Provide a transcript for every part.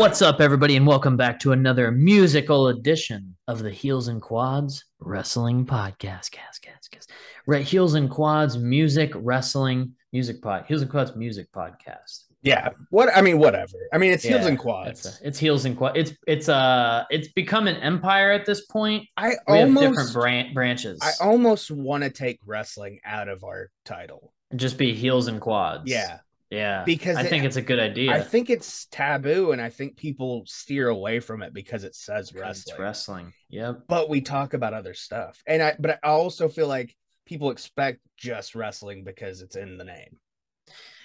What's up, everybody, and welcome back to another musical edition of the Heels and Quads Wrestling Podcast. Cast, cast, cast. Right, Heels and Quads Music Wrestling Music Pod. Heels and Quads Music Podcast. Yeah. What I mean, whatever. I mean, it's heels Yeah, and It's, quads. a- it's Heels and Quads. It's it's uh it's become an empire at this point. I We have different bran- branches. I almost want to take wrestling out of our title. Just be Heels and Quads. Yeah, yeah. because I it- think it's a good idea. I think it's taboo, and I think people steer away from it because it says wrestling. It's wrestling. Yep. But we talk about other stuff, and I. But I also feel like people expect just wrestling because it's in the name.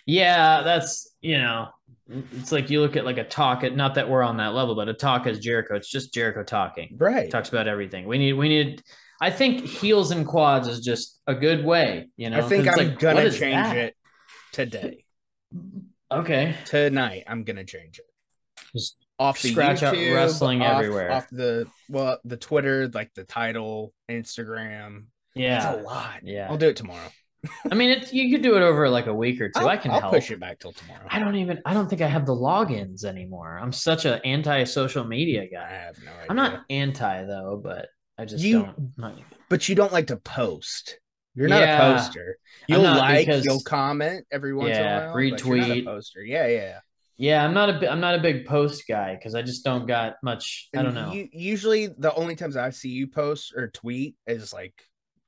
Yeah, that's you know, it's like you look at like a talk. At not that we're on that level, but a Talk Is Jericho. It's just Jericho talking. Right. Talks about everything. We need. We need. I think heels and quads is just a good way. You know, I think I'm like, gonna change that? it today. Okay, Tonight, I'm gonna change it. just off the Scratch out YouTube, wrestling off- everywhere. Off the well, the Twitter, like the title, Instagram. Yeah. It's a lot. yeah. I'll do it tomorrow. I mean, it's you could do it over like a week or 2 I'll, I can I'll help. push it back till tomorrow. I don't even. I don't think I have the logins anymore. I'm such an anti-social media guy. I have no idea. I'm not anti though, but I just You- don't. Not... but you don't like to post. You're not Yeah. a poster. You'll like, you'll comment every once in Yeah, a while. but you're not a retweet. poster. Yeah, yeah. Yeah, I'm not a I'm not a big post guy because I just don't got much. I don't know. You, usually, the only times I see you post or tweet is like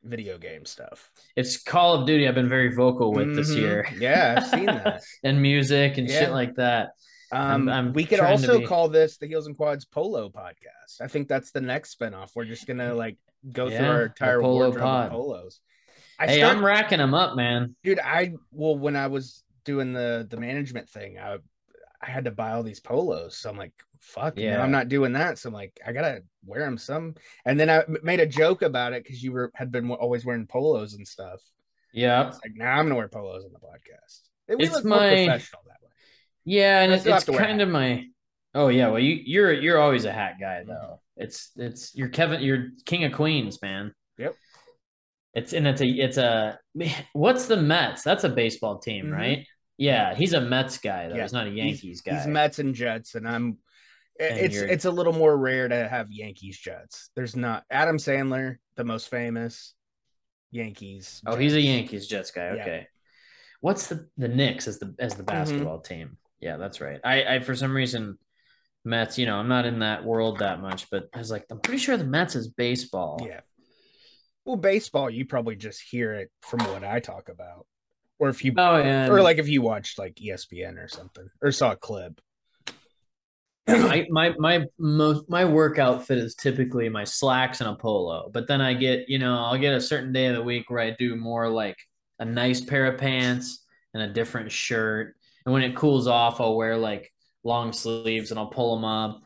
video game stuff it's Call of Duty. I've been very vocal with this Mhm. year, Yeah, I've seen that. and music and Yeah. shit like that. Um, I'm we could also be- call this the Heels and Quads Polo podcast. I think that's the next spinoff. We're just gonna like go through our entire Polo wardrobe pod. of polos. I hey, start, I'm racking them up, man. dude. I well, when I was doing the the management thing, I I had to buy all these polos. So I'm like, fuck, yeah. I'm not doing that. So I'm like, I gotta wear them some. And then I made a joke about it because you were had been always wearing polos and stuff. Yeah, It's like, now nah, I'm gonna wear polos on the podcast. We It's look more my- professional that way. yeah, and it's, it's to wear a kind of my. Oh yeah, well you you're you're always a hat guy mm-hmm. though. It's it's you're Kevin, you're King of Queens, man. Yep. It's and it's a it's a what's the Mets? That's a baseball team, Mhm. right? Yeah, he's a Mets guy though. Yeah, He's not a Yankees guy. He's Mets and Jets, and I'm. And It's it's a little more rare to have Yankees Jets. There's not Adam Sandler, the most famous Yankees. Oh, he's a Yankees Jets guy. Yeah. Okay. What's the the Knicks as the as the basketball team? Yeah, that's right. I I for some reason Mets, you know, I'm not in that world that much, but I was like, I'm pretty sure the Mets is baseball. Yeah. Well, baseball, you probably just hear it from what I talk about, or if you, Oh yeah. or like if you watched like ESPN or something, or saw a clip. my my my most my work outfit is typically my slacks and a polo, but then I get you know I'll get a certain day of the week where I do more like a nice pair of pants and a different shirt, and when it cools off, I'll wear like long sleeves and I'll pull them up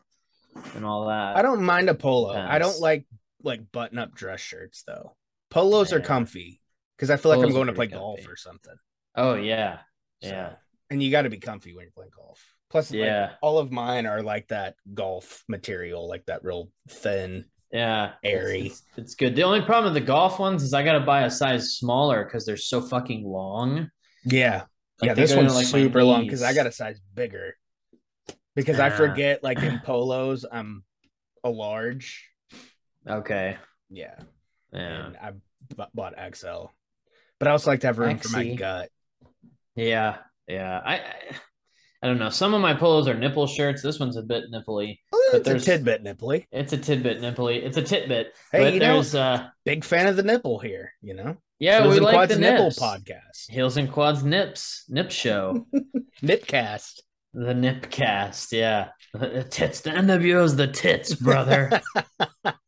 and all that. I don't mind a polo. I don't like like button up dress shirts though. Polos are comfy because I feel like I'm going to play pretty golf or something. Oh um, yeah, So- yeah, and you got to be comfy when you're playing golf. Plus, like, Yeah. all of mine are like that golf material, like that real thin. yeah. Airy. It's, it's good. The only problem with the golf ones is I got to buy a size smaller because they're so fucking long. Yeah, Like, yeah. This one's like, super long because I got a size bigger. Because I forget, like in polos, I'm a large. Okay. Yeah, Yeah. and I b- bought XL, but I also like to have room for my gut. Yeah, yeah. I, I I don't know. Some of my polos are nipple shirts. This one's a bit nipply. Oh, But it's a tidbit nipply. It's a tidbit nipply. It's a titbit. Hey, but you know- there's uh Big fan of the nipple here. You know, yeah, Heels we like the nipple nips. podcast, Heels and Quads nips nip show. Nipcast. the nipcast. Yeah, the tits. The NWO's the tits, brother.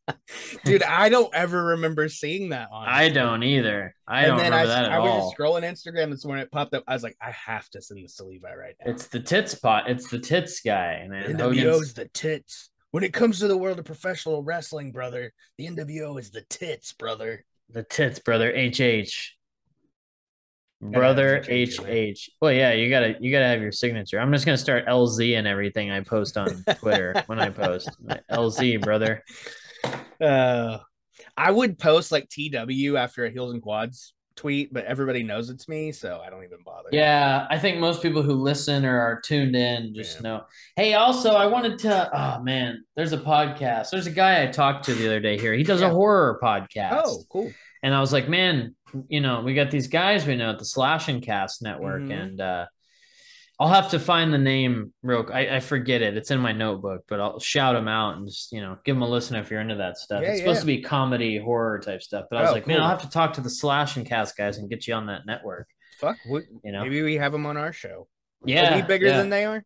Dude, I don't ever remember seeing that on. I don't either. I and don't then remember I, that at I was all. just scrolling Instagram this morning. It popped up. I was like, I have to send this to Levi right now. It's the tits pot. It's the tits guy, man. NWO's the tits. When it comes to the world of professional wrestling, brother, the NWO is the tits, brother. The tits, brother. HH. Brother HH. Well, yeah, you gotta you gotta have your signature. I'm just gonna start LZ and everything I post on Twitter when I post. LZ, brother. Uh, I would post like TW after a heels and quads tweet, but everybody knows it's me, so I don't even bother. Yeah, I think most people who listen or are tuned in just Yeah. know. Hey, also, I wanted to. Oh man, there's a podcast. There's a guy I talked to the other day here. He does Yeah. a horror podcast. Oh, cool. and I was like, man, you know, we got these guys we know at the Slash and Cast Network, Mhm. and uh, I'll have to find the name real. I, I forget it. It's in my notebook, but I'll shout them out and just you know give them a listen if you're into that stuff. Yeah, it's supposed yeah. to be comedy horror type stuff, but I was Oh, like, man. I'll have to talk to the Slash and Cast guys and get you on that network. Fuck. What, You know, Maybe we have them on our show. yeah, Are we bigger yeah. than they are?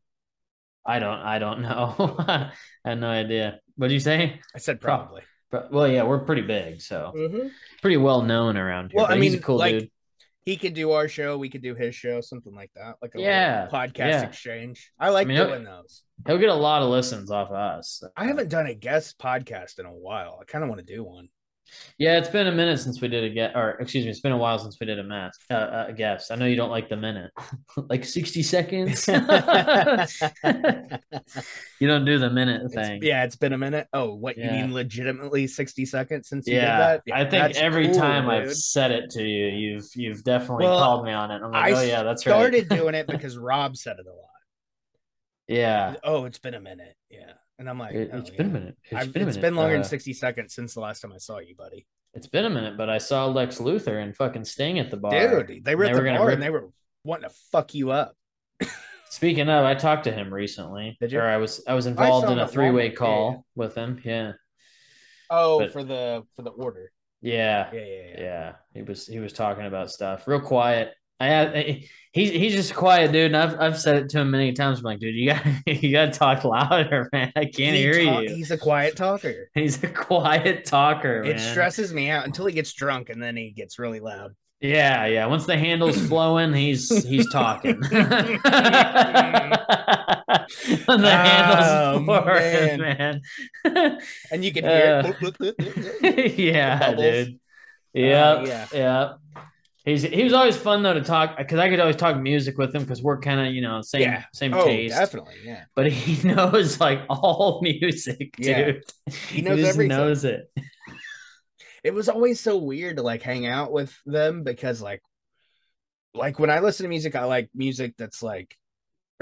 I don't. I don't know. I have no idea. What'd you say? I said Prob- probably. But, well, yeah, we're pretty big, so mm-hmm. pretty well known around here. Well, I he's mean, a cool like, dude. He could do our show. We could do his show, something like that, like a Yeah, podcast yeah. exchange. I like I mean, doing those. He'll get a lot of listens off of us. I haven't done a guest podcast in a while. I kind of want to do one. Yeah, it's been a minute since we did a get, or excuse me, it's been a while since we did a mask, uh, a guest. I know you don't like the minute, like sixty seconds. you don't do the minute It's- thing. yeah, it's been a minute. Oh, what you mean legitimately 60 seconds since you Yeah, did that? I think every cool, time I've said it to you, you've you've definitely Well, called me on it. I'm like, I oh yeah, that's started right. doing it because Rob said it a lot. yeah, Oh, it's been a minute. Yeah. And I'm like, it, oh, has been a minute. It's I've- been a it's minute. been longer Uh, than 60 seconds since the last time I saw you, buddy. It's been a minute, but I saw Lex Luthor and fucking Sting at the bar. Dude, they were They at were the gonna bar rip- and they were wanting to fuck you up. Speaking of, I talked to him recently. Did you? Or I was I was involved saw in a three way call yeah. with him. Yeah. Oh, But- for the for the order. Yeah. Yeah, yeah, yeah. Yeah. He was he was talking about stuff. Real quiet. I had he's he's just a quiet dude, and I've I've said it to him many times. I'm like, dude, you got you got to talk louder, man. I can't He hear talk- you. He's a quiet talker. He's a quiet talker, It man. stresses me out until he gets drunk and then he gets really loud. Yeah, yeah. Once the handle's flowing, he's he's talking. when the Oh, handle's flowing, man. And you can Uh, hear yeah, dude. Yep, Uh, yeah. yeah. He's he was always fun though to talk because I could always talk music with him because we're kind of you know same Yeah. same Oh, taste. definitely. Yeah. But he knows like all music, dude. Yeah. He knows just everything. knows it. it was always so weird to like hang out with them because like like when I listen to music, I like music that's like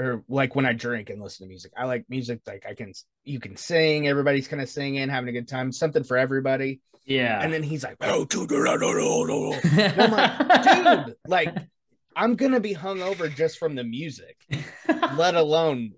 or like when I drink and listen to music, I like music like I can you can sing, everybody's kind of singing, having a good time, something for everybody. Yeah. And then he's like, oh, oh no." I'm like, dude, like I'm gonna be hungover just from the music, let alone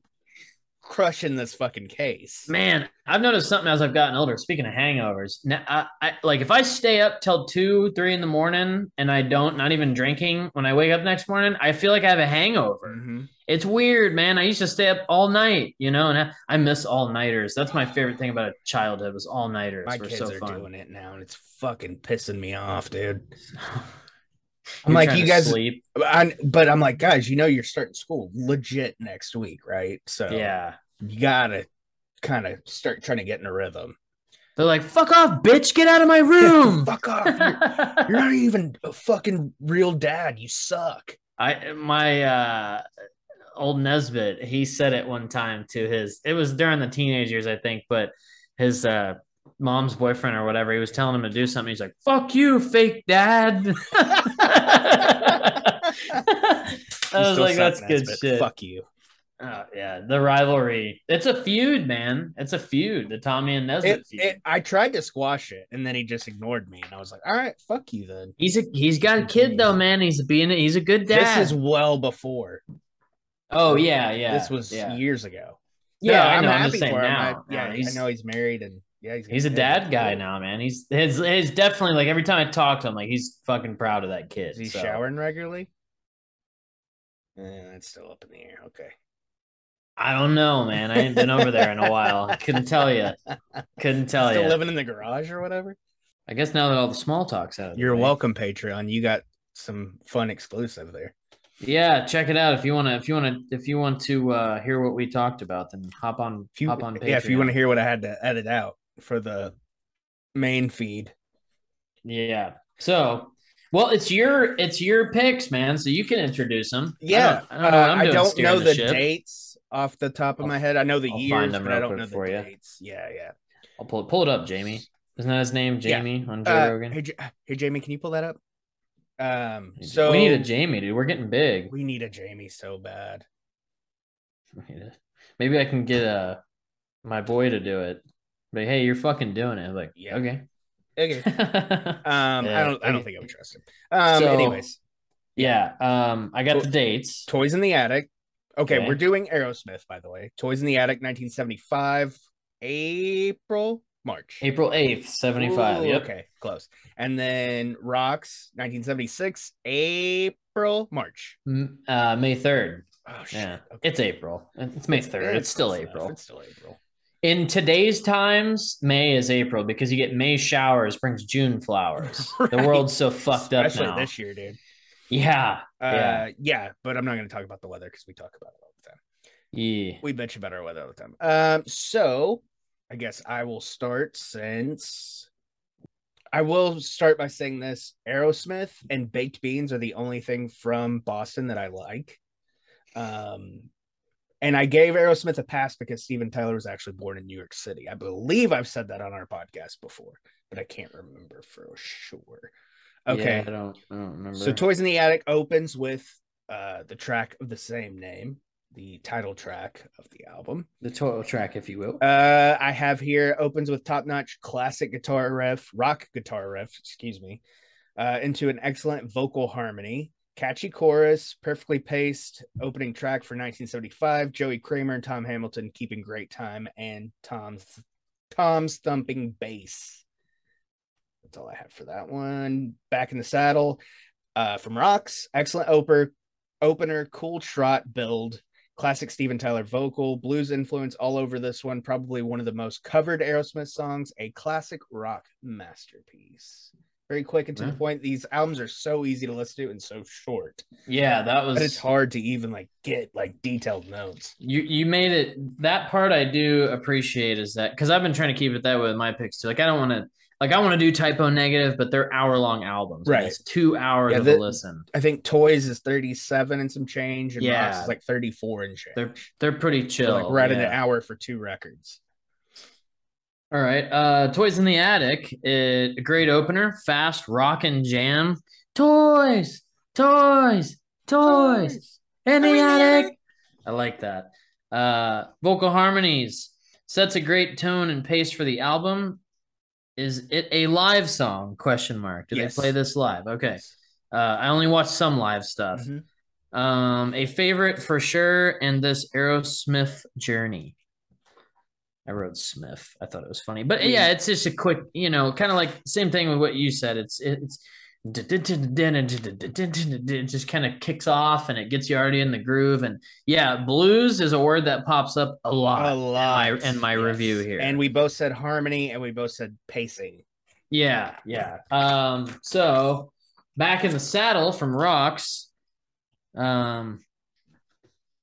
crushing this fucking case. Man, I've noticed something as I've gotten older. Speaking of hangovers, now, I, I like if I stay up till two, three in the morning and I don't, not even drinking, when I wake up next morning, I feel like I have a hangover. Mhm. It's weird, man. I used to stay up all night, you know, and I, I miss all nighters. That's my favorite thing about a childhood was all nighters. My were kids so are fun. doing it now, and it's fucking pissing me off, dude. You're like, you guys- sleep. I, but I'm like, guys, you know, you're starting school legit next week, right? So Yeah. you gotta kind of start trying to get in a rhythm. They're like, fuck off, bitch. Get out of my room. Fuck off! You're, you're not even a fucking real dad. You suck. I my uh old Nesbitt, he said it one time to his it was during the teenage years, I think, but his uh mom's boyfriend or whatever, he was telling him to do something. He's like, fuck you, fake dad. I was like, that's good Nesbitt. shit. Fuck you. Oh, yeah, the rivalry. It's a feud, man. It's a feud. The Tommy and Nesbitt It, feud. it, I tried to squash it, and then he just ignored me, and I was like, "All right, fuck you then." he's a he's got a kid though, man. He's being he's a good dad. This is well before. oh yeah, yeah. this was yeah. years ago. Yeah, No, I know. I'm happy just saying for him. now. I- yeah, now I know he's married, and yeah, he's, he's a dad guy now, man. He's his his definitely like every time I talk to him, like he's fucking proud of that kid. Is he so. showering regularly? Yeah, that's still up in the air. Okay. I don't know, man. I ain't been over there in a while. I couldn't tell you. Couldn't tell Still you. living in the garage or whatever. I guess now that all the small talk's out. You're way. welcome, Patreon. You got some fun exclusive there. Yeah, check it out if you want to. If you want to. If you want to uh, hear what we talked about, then hop on. If you, hop on. Patreon. yeah, if you want to hear what I had to edit out for the main feed. Yeah. So, well, it's your it's your picks, man. So you can introduce them. Yeah, I don't, I don't know. uh, I don't know the, ship. dates off the top of my head. I know the I'll years, but I don't know the for you. dates. Yeah, yeah. I'll pull it. Pull it up, Jamie. Isn't that his name, Yeah. Jamie on Joe Uh, Rogan? hey, J- hey, Jamie, can you pull that up? Um, so we need a Jamie, dude. We're getting big. we need a Jamie so bad. We need a- Maybe I can get a my boy to do it. But hey, you're fucking doing it. I'm like, Yeah. okay. Okay. Um, I don't. I don't think I would trust him. Um, So- anyways, yeah. Um, I got the dates. Toys in the Attic. Okay, Okay. we're doing Aerosmith, by the way. Toys in the Attic, 1975, April, March. April 8th, 75. Ooh, Yep. Okay, close. And then Rocks, 1976, April, March. M- Uh, May 3rd. Oh shit. Yeah. Okay. It's April. It's May 3rd. It's, still close enough. April. It's still April. In today's times, May is April because you get May showers brings June flowers. The world's so fucked up Especially now. this year, dude. Yeah. Uh, Yeah. yeah. but I'm not going to talk about the weather because we talk about it all the time. Yeah. We bitch about our weather all the time. Um, so I guess I will start since I will start by saying this: Aerosmith and baked beans are the only thing from Boston that I like. Um, and I gave Aerosmith a pass because Steven Tyler was actually born in New York City. I believe I've said that on our podcast before, but I can't remember for sure. Okay. Yeah, I don't I don't remember. So Toys in the Attic opens with uh the track of the same name, the title track of the album. the total track, if you will. Uh I have here opens with top-notch classic guitar riff, rock guitar riff, excuse me, uh into an excellent vocal harmony, catchy chorus, perfectly paced opening track for 1975, Joey Kramer and Tom Hamilton keeping great time and Tom's Tom's thumping bass. That's all I have for that one. Back in the saddle, uh, from Rocks, excellent opener, opener, cool trot build, classic Steven Tyler vocal, blues influence all over this one. Probably one of the most covered Aerosmith songs, a classic rock masterpiece. Very quick and to Yeah. the point. These albums are so easy to listen to and so short, Yeah, that was but it's hard to even like get like detailed notes. you you made it that part I do appreciate is that because I've been trying to keep it that way with my picks too. Like I don't want to like I want to do Type O Negative, but they're hour long albums. Right. It's two hours Yeah, of a listen. I think Toys is 37 and some change, and Rocks Yeah. is like 34 and change. They're they're pretty So, chill. like right at an hour for two records. All right. Uh Toys in the Attic. It, a great opener. Fast rock and jam. Toys. Toys. Toys. In the attic. I like that. Uh vocal harmonies. Sets a great tone and pace for the album. Is it a live song? Question mark. Do Yes. they play this live? Okay. Uh I only watched some live stuff. Mhm. Um, a favorite for sure, and this Aerosmith journey. I wrote Smith. I thought it was funny, but yeah, it's just a quick, you know, kind of like same thing with what you said. It's it's it just kind of kicks off and it gets you already in the groove. And yeah, blues is a word that pops up a lot. A lot in my, in my yes. review here. And we both said harmony and we both said pacing. Yeah, yeah. Um, so back in the saddle from Rocks. Um,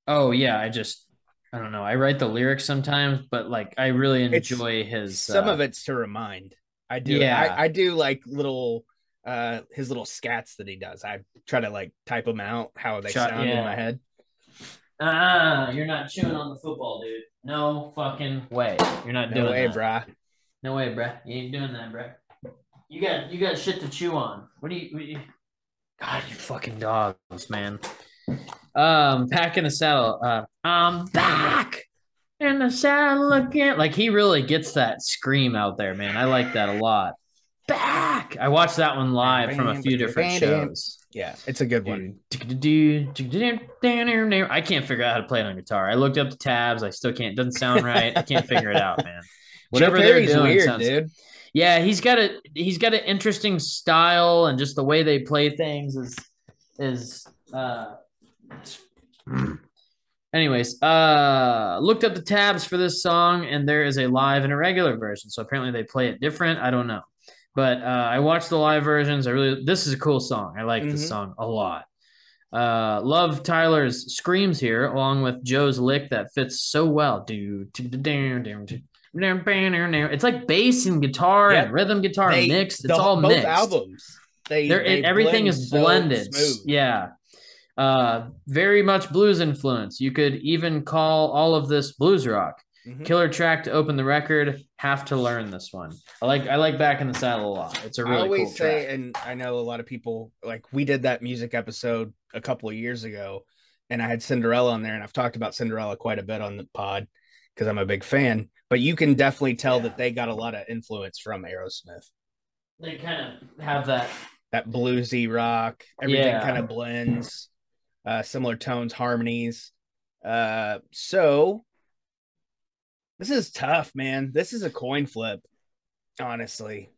oh yeah, I just I don't know. I write the lyrics sometimes, but like I really It's- enjoy his. Some uh, of it's to remind. I do. Yeah. I, I do like little uh his little scats that he does. I try to like type them out how they Shut- sound yeah. in my head. Ah, you're not chewing on the football, dude. No fucking way. You're not No doing way, that. brah. No way, bruh. You ain't doing that, bruh. You got you got shit to chew on. What do you? What do you God, you fucking dogs, man. Um, back in the saddle. Uh, I'm back in the saddle again. Like he really gets that scream out there, man. I like that a lot. Back. I watched that one live from a few different shows. Yeah, it's a good one. I can't figure out how to play it on guitar. I looked up the tabs. I still can't. Doesn't sound right. I can't figure it out, man. Whatever they're doing weird, sounds dude. yeah, he's got a he's got an interesting style and just the way they play things is is uh anyways, uh looked up the tabs for this song and there is a live and a regular version. So apparently they play it different. I don't know. But uh I watched the live versions. I really this is a cool song. I like this Mhm. song a lot. Uh love Tyler's screams here along with Joe's lick that fits so well. Do. It's like bass and guitar Yep. and rhythm guitar They- mixed. It's the- all both mixed. albums. They, They're, they everything is blended. smooth. Yeah. Uh, very much blues influence. You could even call all of this blues rock. Mhm. Killer track to open the record. Have to learn this one. I like I like Back in the Saddle a lot. It's a really I always cool say, track. and I know a lot of people like we did that music episode a couple of years ago, and I had Cinderella on there, and I've talked about Cinderella quite a bit on the pod because I'm a big fan. But you can definitely tell Yeah. that they got a lot of influence from Aerosmith. They kind of have that. That bluesy rock, everything Yeah. kind of blends, uh, similar tones, harmonies. Uh, so this is tough, man. This is a coin flip, honestly.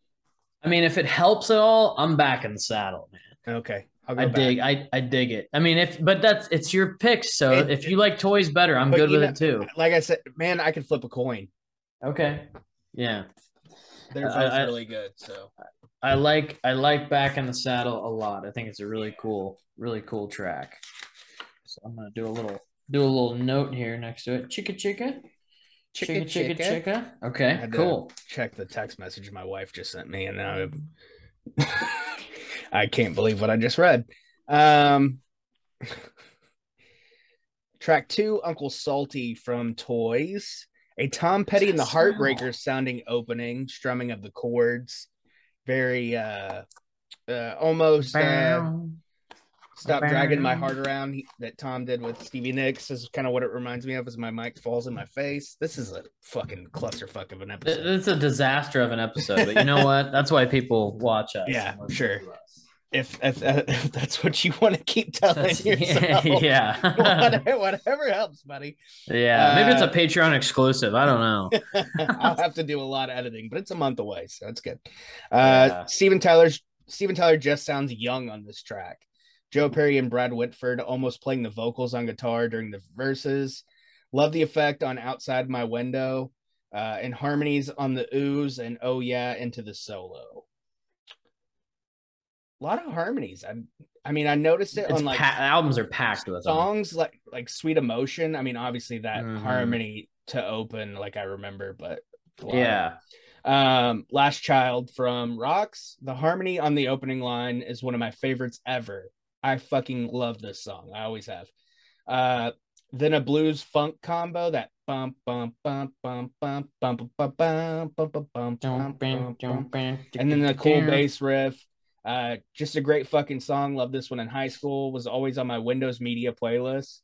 I mean, if it helps at all, I'm back in the saddle, man. Okay, I'll go I back. dig. I I dig it. I mean, if but that's it's your pick. So It- if you like toys better, I'm good with know- it too. Like I said, man, I can flip a coin. Okay. Yeah. They're both I- I- really good. So I like I like back in the saddle a lot. I think it's a really cool, really cool track. So I'm gonna do a little do a little note here next to it. Chicka chicka. Chicka, chicka chicka. chicka. Okay, cool. check the text message my wife just sent me, and now I can't believe what I just read. Um, track two, Uncle Salty from Toys. A Tom Petty and the What's that smell? Heartbreakers sounding opening, strumming of the chords, very uh, uh almost uh, Bow. Stop dragging my heart around he- that Tom did with Stevie Nicks is kind of what it reminds me of as my mic falls in my face. This is a fucking clusterfuck of an episode. It's a disaster of an episode, but you know what? That's why people watch us. Yeah, and sure. us. If, if, if that's what you want to keep telling That's- yourself, yeah. whatever, whatever helps, buddy. yeah. Maybe it's a Uh, Patreon exclusive. I don't know. I'll have to do a lot of editing, but it's a month away, so that's good. Uh, Yeah. Steven Tyler's Steven Tyler just sounds young on this track. Joe Perry and Brad Whitford almost playing the vocals on guitar during the verses. Love the effect on Outside My Window uh, and harmonies on the ooze and oh yeah into the solo. A lot of harmonies. I, I mean, I noticed it It's on like pa- albums are packed with them. songs like like Sweet Emotion. I mean, obviously that Mhm. harmony to open, like I remember, but a lot of- Yeah. um, Last Child from Rocks. The harmony on the opening line is one of my favorites ever. I fucking love this song. I always have. Uh, then a blues funk combo that bump bump bump bump bump bump bump bump bump bump bump bump bump bump and then the cool bass riff. Uh, just a great fucking song. Love this one in high school. Was always on my Windows Media playlist.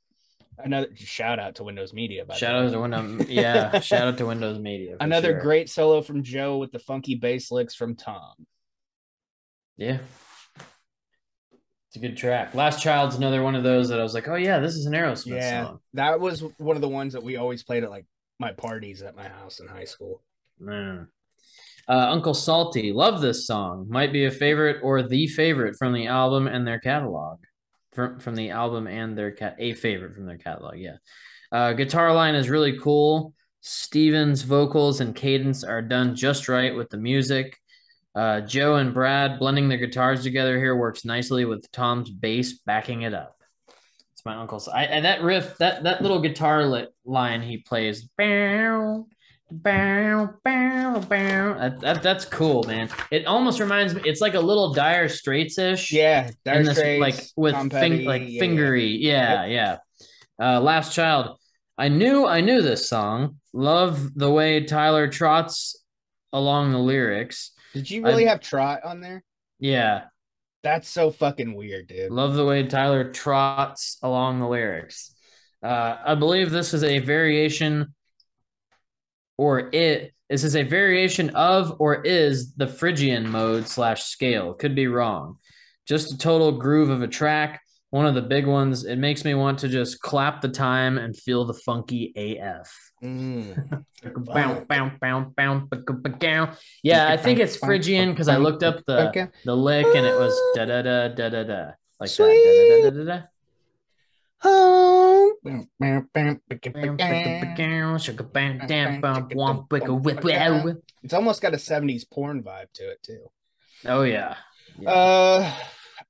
Another shout out to Windows Media. By the Shout out to Windows. Yeah. shout out to Windows Media. Another sure. great solo from Joe with the funky bass licks from Tom. Yeah. It's a good track. Last Child's another one of those that I was like, oh yeah, this is an Aerosmith Yeah, song. that was one of the ones that we always played at like my parties at my house in high school. Man. Uh, Uncle Salty, love this song. Might be a favorite or the favorite from the album and their catalog. From from the album and their cat, a favorite from their catalog. Yeah. Uh, guitar line is really cool. Steven's vocals and cadence are done just right with the music. Uh, Joe and Brad blending their guitars together here works nicely with Tom's bass backing it up. It's my uncle's. I, and that riff, that that little guitar line he plays, bow, bow, bow, bow. That, that, that's cool, man. It almost reminds me. It's like a little Dire Straits ish. Yeah, Dire this Straits, like with Tom fing, like yeah, fingery. Yeah, yeah. Uh, Last Child. I knew I knew this song. Love the way Tyler trots along the lyrics. Did you really I- have Trot on there? Yeah, That's so fucking weird, dude. love the way Tyler trots along the lyrics. Uh, I believe this is a variation, or it. This is a variation of or is the Phrygian mode slash scale. Could be wrong. Just a total groove of a track. One of the big ones. It makes me want to just clap the time and feel the funky AF. Mm. Yeah, I think it's Phrygian because I looked up the the lick and it was da da da da da da like Sweet. that. Da, da, da, da, da, da. Home. Oh It's almost got a 70s porn vibe to it too. yeah. Yeah. Uh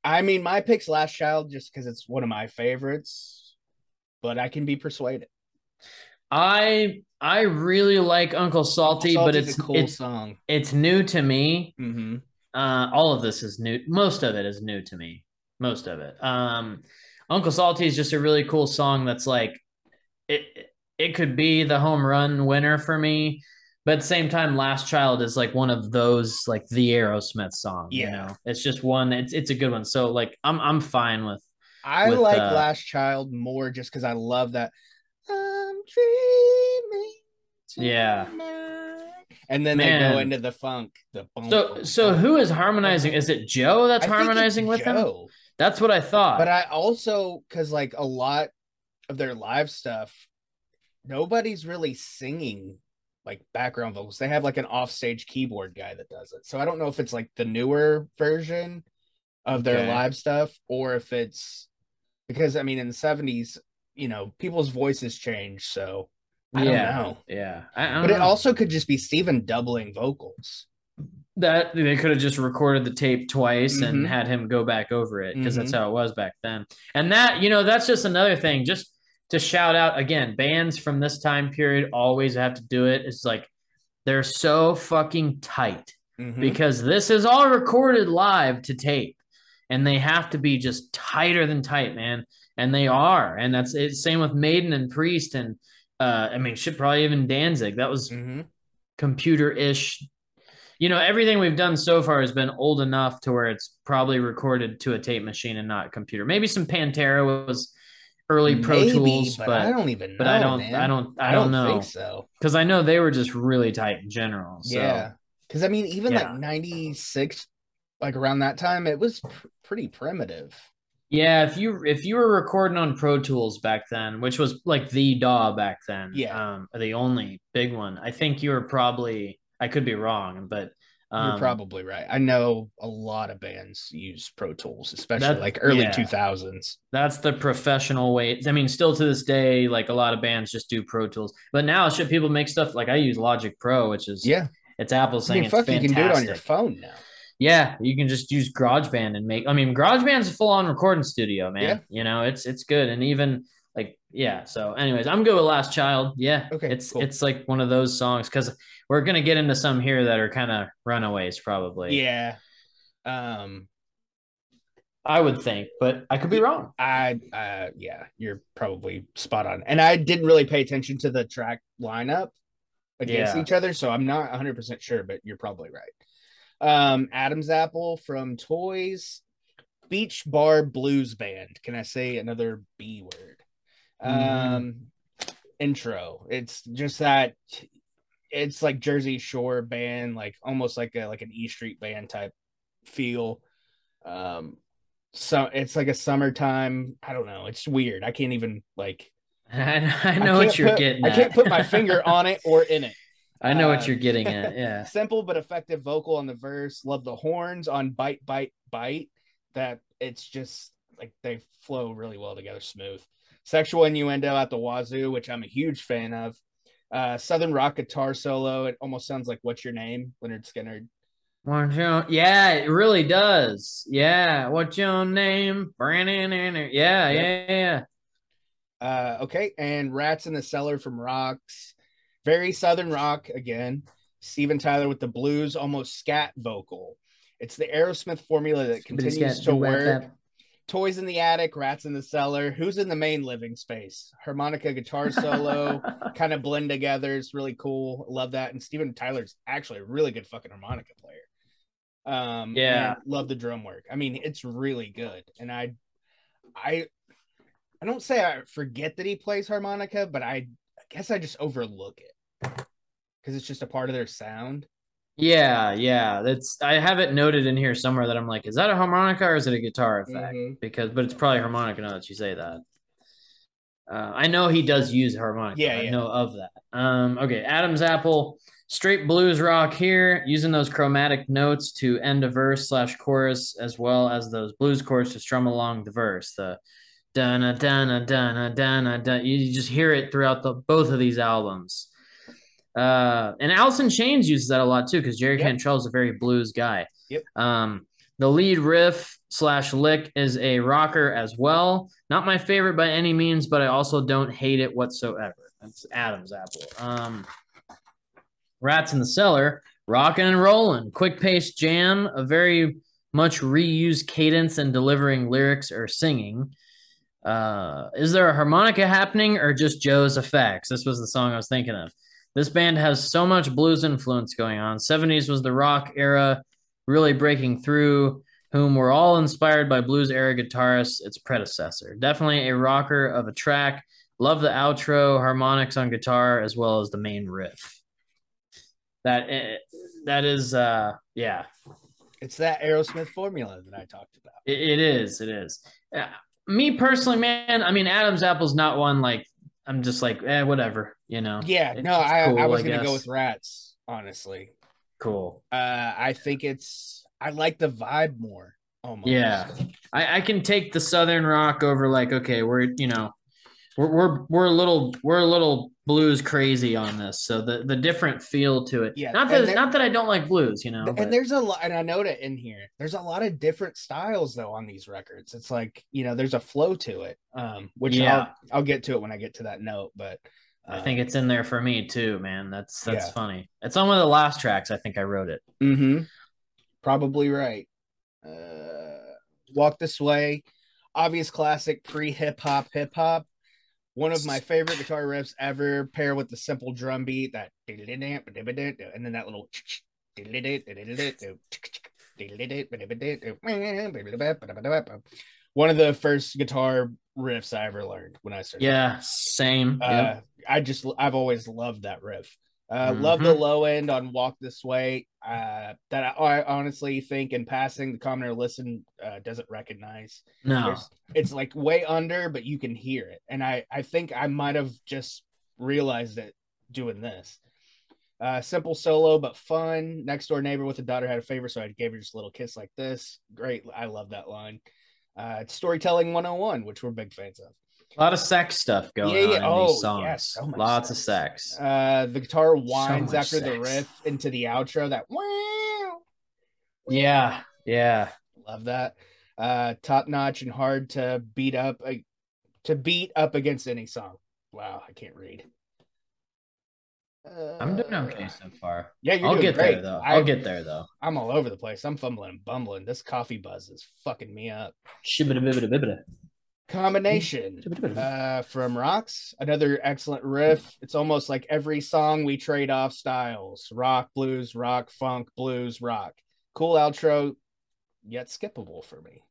I mean my pick's Last Child just because it's one of my favorites, but I can be persuaded. I I really like Uncle Salty, but it's a cool it's song. it's new to me. Mm-hmm. Uh, all of this is new. Most of it is new to me. Most of it. Um, Uncle Salty is just a really cool song. That's like, it. it could be the home run winner for me. But at the same time, Last Child is like one of those like the Aerosmith song. You Yeah. know, it's just one. It's it's a good one. So like I'm I'm fine with. I With, like uh, Last Child more just because I love that. I'm dreaming. Yeah. And then they go into the funk. The So so who is harmonizing? Is it Joe that's I harmonizing with him? That's what I thought. But I also because like a lot of their live stuff, nobody's really singing like background vocals. They have like an offstage keyboard guy that does it. So I don't know if it's like the newer version of their Okay. live stuff or if it's because I mean in the 70s, you know, people's voices change, so I don't yeah, know. yeah. I, I don't But it also could just be Steven doubling vocals. That they could have just recorded the tape twice Mhm. and had him go back over it because that's Mhm. how it was back then. And that, you know, that's just another thing. Just to shout out again, bands from this time period always have to do it. It's like they're so fucking tight Mhm. because this is all recorded live to tape and they have to be just tighter than tight, man. And they are. And that's it. Same with Maiden and Priest and uh, I mean, shit, probably even Danzig. That was Mhm. computer ish. You know, everything we've done so far has been old enough to where it's probably recorded to a tape machine and not a computer. Maybe some Pantera was early Pro Maybe, Tools, but, but I don't even know. but I don't, man. I don't, I, don't, know think so. because I know they were just really tight in general. So. Yeah. Because I mean, even Yeah. like 96, like around that time, it was pr- pretty primitive. Yeah, if you if you were recording on Pro Tools back then, which was like the DAW back then, Yeah. um, the only big one, I think you were probably I could be wrong, but um, You're probably right. I know a lot of bands use Pro Tools, especially That- like early yeah. 2000s. that's the professional way. I mean, still to this day, like a lot of bands just do Pro Tools, but now shit, people make stuff like I use Logic Pro, which is Yeah. it's Apple I saying mean, it's fuck, you can do it on your phone now. Yeah, you can just use GarageBand and make. I mean, GarageBand's a full-on recording studio, man. Yeah. You know, it's it's good, and even like yeah. So, anyways, I'm good with Last Child. Yeah, Okay, It's cool. it's like one of those songs because we're gonna get into some here that are kind of runaways, probably. Yeah. Um, I would think, but I could be wrong. I uh yeah, you're probably spot on. And I didn't really pay attention to the track lineup against Yeah. each other, so I'm not 100% sure, but you're probably right. Um Adam's Apple from Toys Beach Bar Blues Band. Can I say another B word? Um intro. It's just that it's like Jersey Shore band, like almost like a like an E Street band type feel. Um so it's like a summertime. I don't know. It's weird. I can't even like. I, I I know what you're put- getting. I can't put my finger on it or in it. I know uh, what you're getting at. Yeah. Simple but effective vocal on the verse. Love the horns on bite, bite, bite. That it's just like they flow really well together, smooth. Sexual innuendo at the wazoo, which I'm a huge fan of. Uh, Southern rock guitar solo. It almost sounds like "What's Your Name," Lynyrd Skynyrd. Yeah, it really does. Yeah. What's your name? Brandon. Yeah, yeah, yeah. Uh, okay, and Rats in the Cellar from Rocks. Very Southern rock again. Steven Tyler with the blues, almost scat vocal. It's the Aerosmith formula that continues to work. Toys in the attic, rats in the cellar. Who's in the main living space? Harmonica guitar solo kind of blend together. It's really cool. Love that. And Steven Tyler's actually a really good fucking harmonica player. Um, Yeah. love the drum work. I mean, it's really good. And I, I, I don't say I forget that he plays harmonica, but I, I guess I just overlook it because it's just a part of their sound. Yeah, yeah. That's I have it noted in here somewhere that I'm like, is that a harmonica or is it a guitar effect? Mhm. Because, but it's probably harmonica now that you say that. Uh, I know he does use harmonica. Yeah, I yeah. know of that. Um, okay, Adam's Apple, straight blues rock here, using those chromatic notes to end a verse slash chorus, as well as those blues chords to strum along the verse. The dana dana dana dana dana. You you just hear it throughout the both of these albums. Uh, and Alice in Chains uses that a lot too, because Jerry Yep. Cantrell is a very blues guy. Yep. Um, the lead riff slash lick is a rocker as well. Not my favorite by any means, but I also don't hate it whatsoever. That's Adam's apple. Um, Rats in the Cellar, rocking and rolling, quick paced jam, a very much reused cadence and delivering lyrics or singing. Uh, is there a harmonica happening or just Joe's effects? This was the song I was thinking of. This band has so much blues influence going on. 70s was the rock era really breaking through, whom were all inspired by blues era guitarists, its predecessor. Definitely a rocker of a track. Love the outro, harmonics on guitar, as well as the main riff. That eh, that is uh yeah. It's that Aerosmith formula that I talked about. It, it is, it is. Uh, me personally, man, I mean Adam's apple's not one like I'm just like, eh, whatever, you know. Yeah, It's no, I, cool, I was I gonna go with Rats, honestly. Cool. Uh, I think it's I like the vibe more. Almost. Yeah. I, I can take the southern rock over like okay we're you know we're we're we're a little we're a little blues crazy on this so the the different feel to it Yeah, not that there- not that I don't like blues you know and but- there's a lot, and I know it in here. There's a lot of different styles though on these records. It's like you know, there's a flow to it, um, which Yeah. I'll, I'll get to it when I get to that note. But I think it's in there for me too man that's that's Yeah. funny it's on one of the last tracks I think I wrote it Mm-hmm. Probably right. Uh, Walk This Way, obvious classic pre hip hop, hip hop. One of my favorite guitar riffs ever, paired with the simple drum beat that, and then that little. One of the first guitar riffs I ever learned when I started. yeah same Uh, Yep. I just I've always loved that riff. Uh, Love the Mhm. low end on "Walk This Way." Uh, that I, I honestly think, in passing, the commoner listen uh, doesn't recognize. no There's- It's like way under, but you can hear it, and I I think I might have just realized it doing this. Uh, simple solo but fun. Next door neighbor with a daughter had a favor, so I gave her just a little kiss like this. Great, I love that line. Uh, it's storytelling 101, which we're big fans of. A lot of sex stuff going Yeah, on yeah. in Oh, these yeah, songs so much lots of sex. sex Uh, the guitar whines much after the riff into the outro. That wow, yeah yeah love that. Uh, top notch and hard to beat up uh, to beat up against any song. Wow, I can't read. Uh, I'm doing okay so far Yeah, you're I'll doing get great. there though I, I'll get there though I'm all over the place. I'm fumbling and bumbling. This coffee buzz is fucking me up. Shibida-bibida-bibida. Combination. Uh, from Rocks, another excellent riff. It's almost like every song we trade off styles rock, blues, rock, funk, blues, rock. Cool outro, yet skippable for me.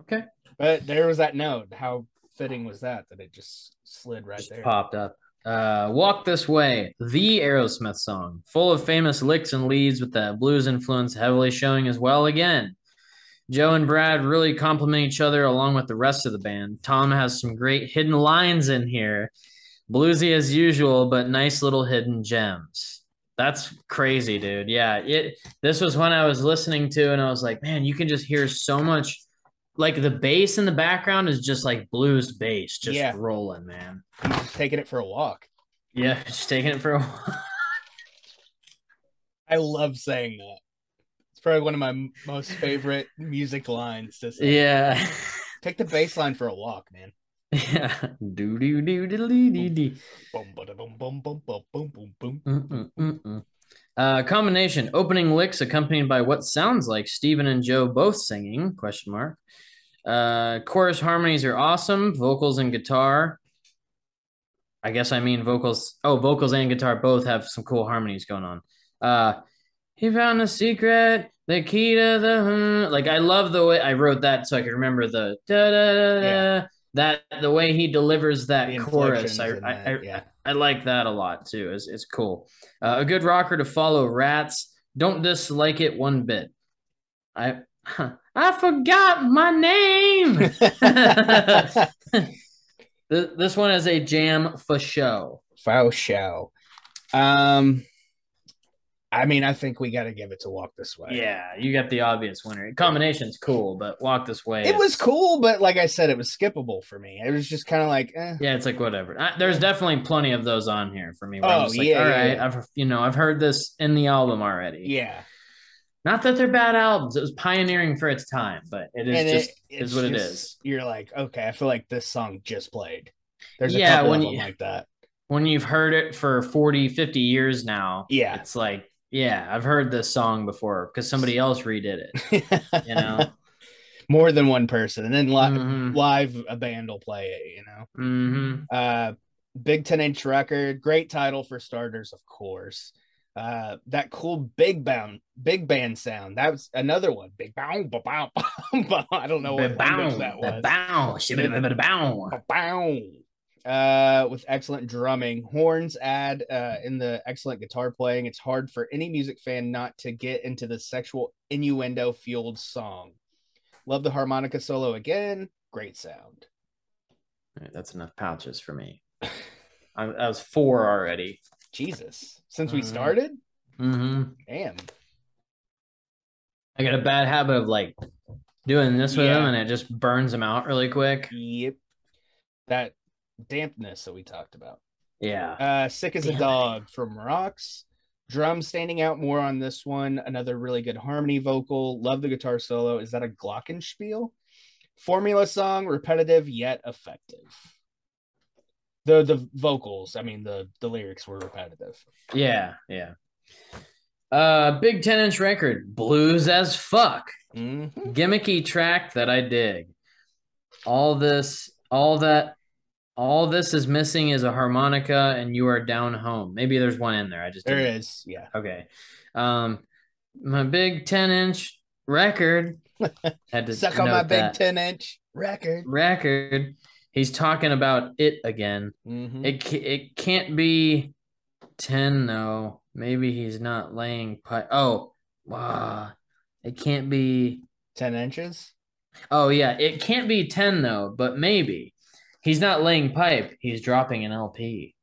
Okay. But there was that note. How fitting was that that it just slid right Just there? popped up. Uh, Walk This Way, the Aerosmith song, full of famous licks and leads with that blues influence heavily showing as well again. Joe and Brad really complement each other along with the rest of the band. Tom has some great hidden lines in here. Bluesy as usual, but nice little hidden gems. That's crazy, dude. Yeah, it this was when I was listening to and I was like, man, you can just hear so much like the bass in the background is just like blues bass just Yeah. rolling, man. He's just taking it for a walk. Yeah, just taking it for a walk. I love saying that. Probably one of my most favorite music lines to say. yeah. Take the bass line for a walk, man. Yeah. Do do do do do do. Boom. Uh, combination opening licks accompanied by what sounds like Steven and Joe both singing question mark. Uh, chorus harmonies are awesome. Vocals and guitar. I guess I mean vocals. Oh, vocals and guitar both have some cool harmonies going on. Uh, he found the secret, the key to the like. I love the way I wrote that so I could remember the da da da da. Yeah. That the way he delivers that The chorus. I, I, that, I yeah. I like that a lot too. It's, it's cool. Uh, a good rocker to follow Rats. Don't dislike it one bit. I I forgot my name. This one is a jam for show. Foul show. Um, I mean, I think we got to give it to Walk This Way. Yeah, you got the obvious winner. Combination's cool, but walk this way. It was cool, but like I said, it was skippable for me. It was just kind of like, eh. Yeah, it's like whatever. I, there's definitely plenty of those on here for me. Oh, like, yeah, all right, yeah. I've you know I've heard this in the album already. yeah. Not that they're bad albums. It was pioneering for its time, but it is And just it- is what it just- is. You're like, okay, I feel like this song just played. There's a Yeah, couple when of them you- like that. when you've heard it for 40 50 years now Yeah. it's like yeah i've heard this song before because somebody else redid it you know more than one person, and then li- Mhm. live a band will play it. You know, hmm uh, big ten inch record, great title for starters, of course. Uh, that cool big band, big band sound. That was another one. Big bow, bow. I don't know what that was. Bow, shibba-da-ba-da-bow. Bow. Uh, with excellent drumming, horns add uh, in the excellent guitar playing. It's hard for any music fan not to get into the sexual innuendo fueled song. Love the harmonica solo again. Great sound. All right, that's enough pouches for me. I, I was four already. Jesus, since we Mhm. started, hmm damn. I got a bad habit of like doing this with Yeah. them, and it just burns them out really quick. Yep. That dampness that we talked about. Yeah. Uh, Sick as a Damn it. Dog from Rocks. Drum standing out more on this one. Another really good harmony vocal. Love the guitar solo. Is that a glockenspiel? Formula song, repetitive yet effective. The the vocals, I mean the the lyrics were repetitive. Yeah. Yeah. Uh, big 10 inch record, blues as fuck. Mhm. Gimmicky track that I dig. All this, all that, all this is missing is a harmonica, and you are down home. Maybe there's one in there. I just There didn't- is, yeah. Okay. Um, my big 10 inch record had to Suck on my note big that. 10 inch record. record. He's talking about it again. Mhm. It it can't be ten though. Maybe he's not laying pipe. Oh, wow. It can't be. 10 inches. Oh yeah, it can't be ten though. But maybe he's not laying pipe. He's dropping an LP.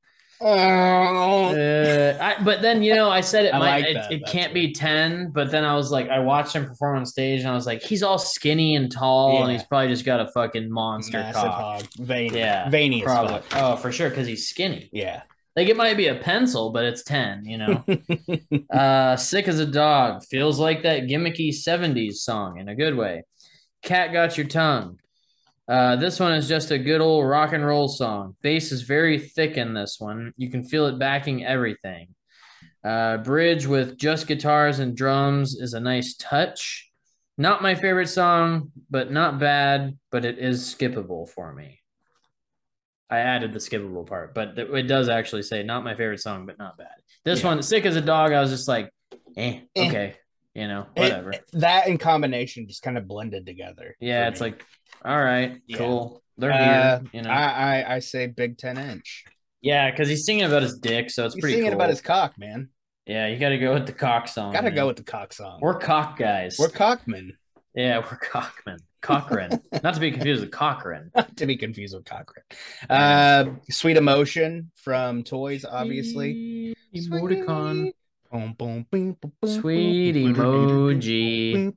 Oh, Uh, I, but then you know, I said it I might. like it it can't good. be ten. But then I was like, I watched him perform on stage, and I was like, he's all skinny and tall, and he's probably just got a fucking monster massive cock. hog. Veiny. Yeah, Veiny Probably. fuck. Oh, for sure, because he's skinny. Yeah. Like it might be a pencil, but it's 10, you know. uh Sick as a Dog feels like that gimmicky 70s song in a good way. Cat Got Your Tongue. Uh this one is just a good old rock and roll song. Bass is very thick in this one. You can feel it backing everything. Uh bridge with just guitars and drums is a nice touch. Not my favorite song, but not bad, but it is skippable for me. I added the skippable part, but it does actually say not my favorite song, but not bad. This Yeah. one, sick as a dog, I was just like, eh, Eh. okay, you know, It- whatever. that in combination just kind of blended together. yeah, it's me. like, all right, Yeah. cool, they're Uh, here, you know. I, I I say big ten inch. yeah, because he's singing about his dick, so it's He's pretty. singing cool. about his cock, man. Yeah, you got to go with the cock song. Gotta go with the cock song. We're cock guys. We're cockmen, yeah, we're cockmen. Cochrane, not to be confused with Cochrane. not to be confused with Cochrane. Uh, Sweet Emotion from Toys, obviously. Emoticon. Boom, boom, boom, boom, boom, Sweet boom, emoji.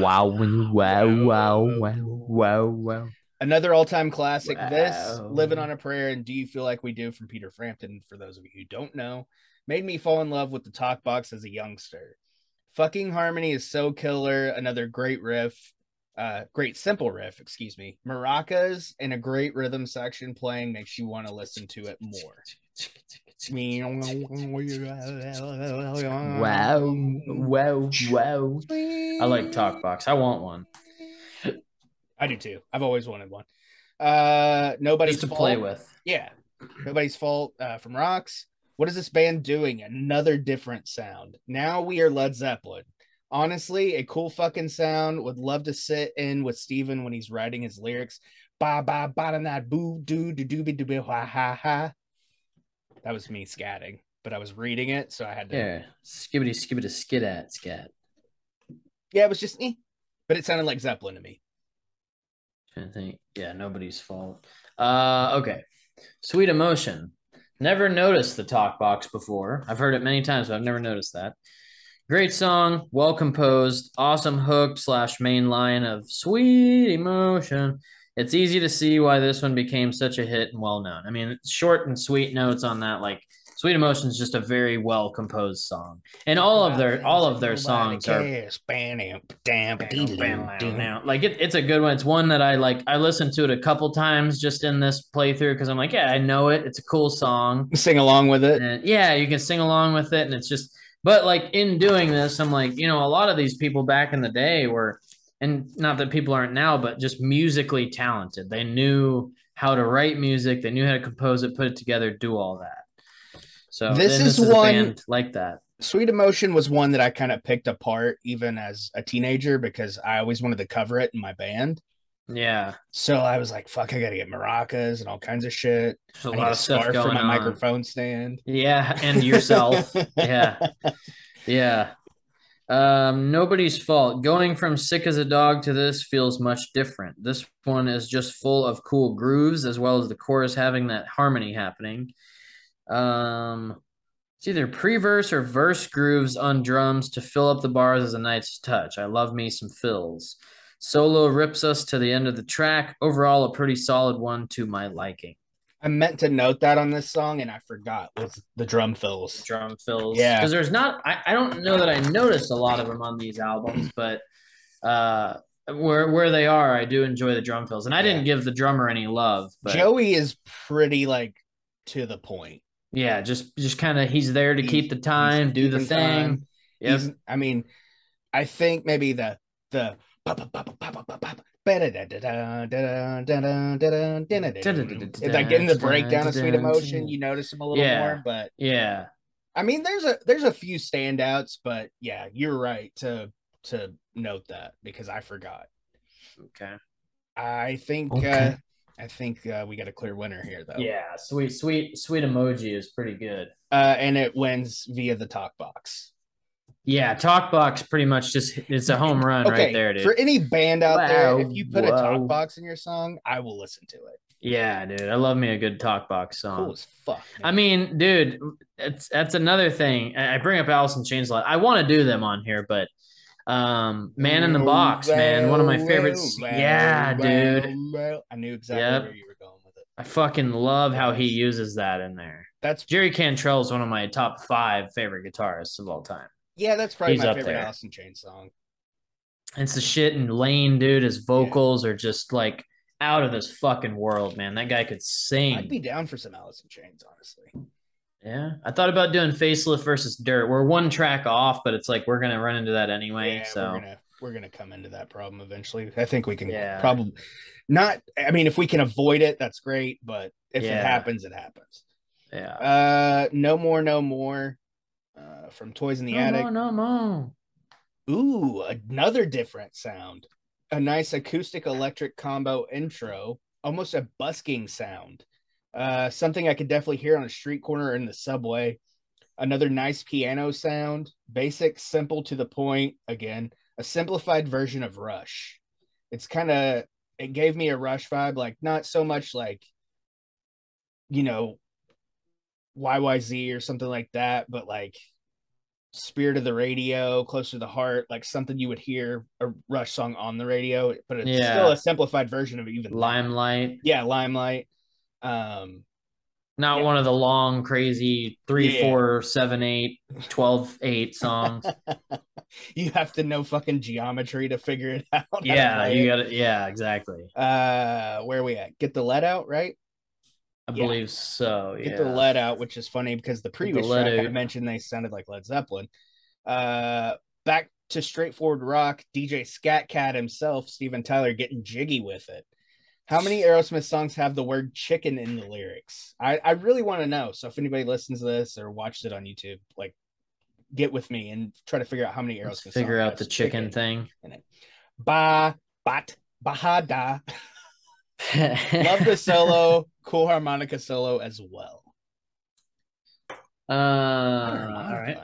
Wow, wow, wow, wow, wow, wow. Another all-time classic. This "Living on a Prayer" and "Do You Feel Like We Do" from Peter Frampton. For those of you who don't know, made me fall in love with the talk box as a youngster. Fucking harmony is so killer. Another great riff, uh, great simple riff. Excuse me. Maracas and a great rhythm section playing makes you want to listen to it more. Wow, wow, wow. I like Talkbox. I want one I do too. I've always wanted one. Uh, nobody's just to fault. play with. Yeah. Nobody's fault uh, from Rocks. What is this band doing? Another different sound. Now we are Led Zeppelin. Honestly, a cool fucking sound. Would love to sit in with Steven when he's writing his lyrics. Ba ba ba da that boo doo doo doo doo doo ha ha ha. That was me scatting, but I was reading it, so I had to. Yeah, skibbity skibbity skidat scat. Yeah, it was just me, but it sounded like Zeppelin to me. Trying to think. Yeah, nobody's fault. Uh, okay. Sweet emotion. Never noticed the talk box before. I've heard it many times, but I've never noticed that. Great song, well composed, awesome hook slash main line of sweet emotion. It's easy to see why this one became such a hit and well known. I mean, it's short and sweet notes on that. Like Sweet Emotion is just a very well composed song, and all of their all of their songs are like it, it's a good one. It's one that I like. I listened to it a couple times just in this playthrough because I'm like, yeah, I know it. It's a cool song. Sing along with it. And yeah, you can sing along with it, and it's just. But like in doing this, I'm like, you know, a lot of these people back in the day were and not that people aren't now, but just musically talented. They knew how to write music, they knew how to compose it, put it together, do all that. So This is a one- band like that. Sweet Emotion was one that I kind of picked apart even as a teenager because I always wanted to cover it in my band. Yeah, So I was like, fuck, I gotta get maracas and all kinds of shit. there's a I need lot a of stuff scarf for my on. microphone stand. Yeah, and yourself. yeah. Yeah. Um, nobody's fault. Going from sick as a dog to this feels much different. This one is just full of cool grooves as well as the chorus having that harmony happening. Um, it's either pre-verse or verse grooves on drums to fill up the bars as a night's touch. I love me some fills. Solo rips us to the end of the track. Overall, a pretty solid one to my liking. I meant to note that on this song and I forgot was the drum fills. drum fills. Yeah. Because there's not, I, I don't know that I noticed a lot of them on these albums, but uh, where where they are, I do enjoy the drum fills. And I didn't give the drummer any love, but Joey is pretty like to the point. yeah, just just kind of he's there to He's- keep the time, do the thing. Yep. He's- I mean, I think maybe the the like getting the breakdown of Sweet Emotion, you notice him a little Yeah. more. But Yeah. I mean, there's a there's a few standouts, but yeah, you're right to to note that because I forgot. Okay. I think uh I think uh, we got a clear winner here though. Yeah. Sweet, sweet, sweet emoji is pretty good. Uh, and it wins via the talk box. Yeah. talk box pretty much just it's a home run Okay, right there, dude. for any band out there, if you put a talk box in your song, I will listen to it. yeah, dude. I love me a good talk box song. Cool as fuck. I mean, dude, it's that's another thing. I bring up Alice in Chains a lot. I want to do them on here, but um, Man in the Box, man, one of my favorites. Yeah, dude. I knew exactly Yep. where you were going with it. I fucking love how he uses that in there. That's Jerry Cantrell is one of my top five favorite guitarists of all time. Yeah, that's probably He's my favorite there. Alice in Chains song. It's the shit and Lane, dude. His vocals are just like out of this fucking world, man. That guy could sing. I'd be down for some Alice in Chains, honestly. yeah, I thought about doing Facelift versus Dirt. We're one track off, but it's like we're gonna run into that anyway. yeah, so we're gonna we're gonna come into that problem eventually. I think we can Yeah. probably not. I mean, if we can avoid it, that's great. But if Yeah. it happens, it happens. yeah. Uh, no more, no more. Uh, from Toys in the no Attic. more, no more. Ooh, another different sound. A nice acoustic electric combo intro, almost a busking sound. Uh, something I could definitely hear on a street corner or in the subway. Another nice piano sound, basic, simple to the point. Again, a simplified version of Rush. It's kind of it gave me a Rush vibe, like not so much like you know YYZ or something like that, but like Spirit of the Radio, Close to the Heart, like something you would hear a Rush song on the radio, but it's Yeah. still a simplified version of even that. Limelight. Yeah, Limelight. Um, Not Yeah. one of the long, crazy three, Yeah. four, seven, eight, 12, 8 songs. you have to know fucking geometry to figure it out. yeah, you got it. Yeah, exactly. Uh, where are we at? Get the lead out, right? I Yeah. believe so. Get the lead out, which is funny because the previous lead track I mentioned they sounded like Led Zeppelin. Uh, back to straightforward rock, DJ Scat Cat himself, Steven Tyler, getting jiggy with it. How many Aerosmith songs have the word chicken in the lyrics? I, I really want to know. So if anybody listens to this or watched it on YouTube, like get with me and try to figure out how many Let's Aerosmith figure songs out the chicken, thing. Ba bat bahada. Love the solo, cool harmonica solo as well. Uh, all right.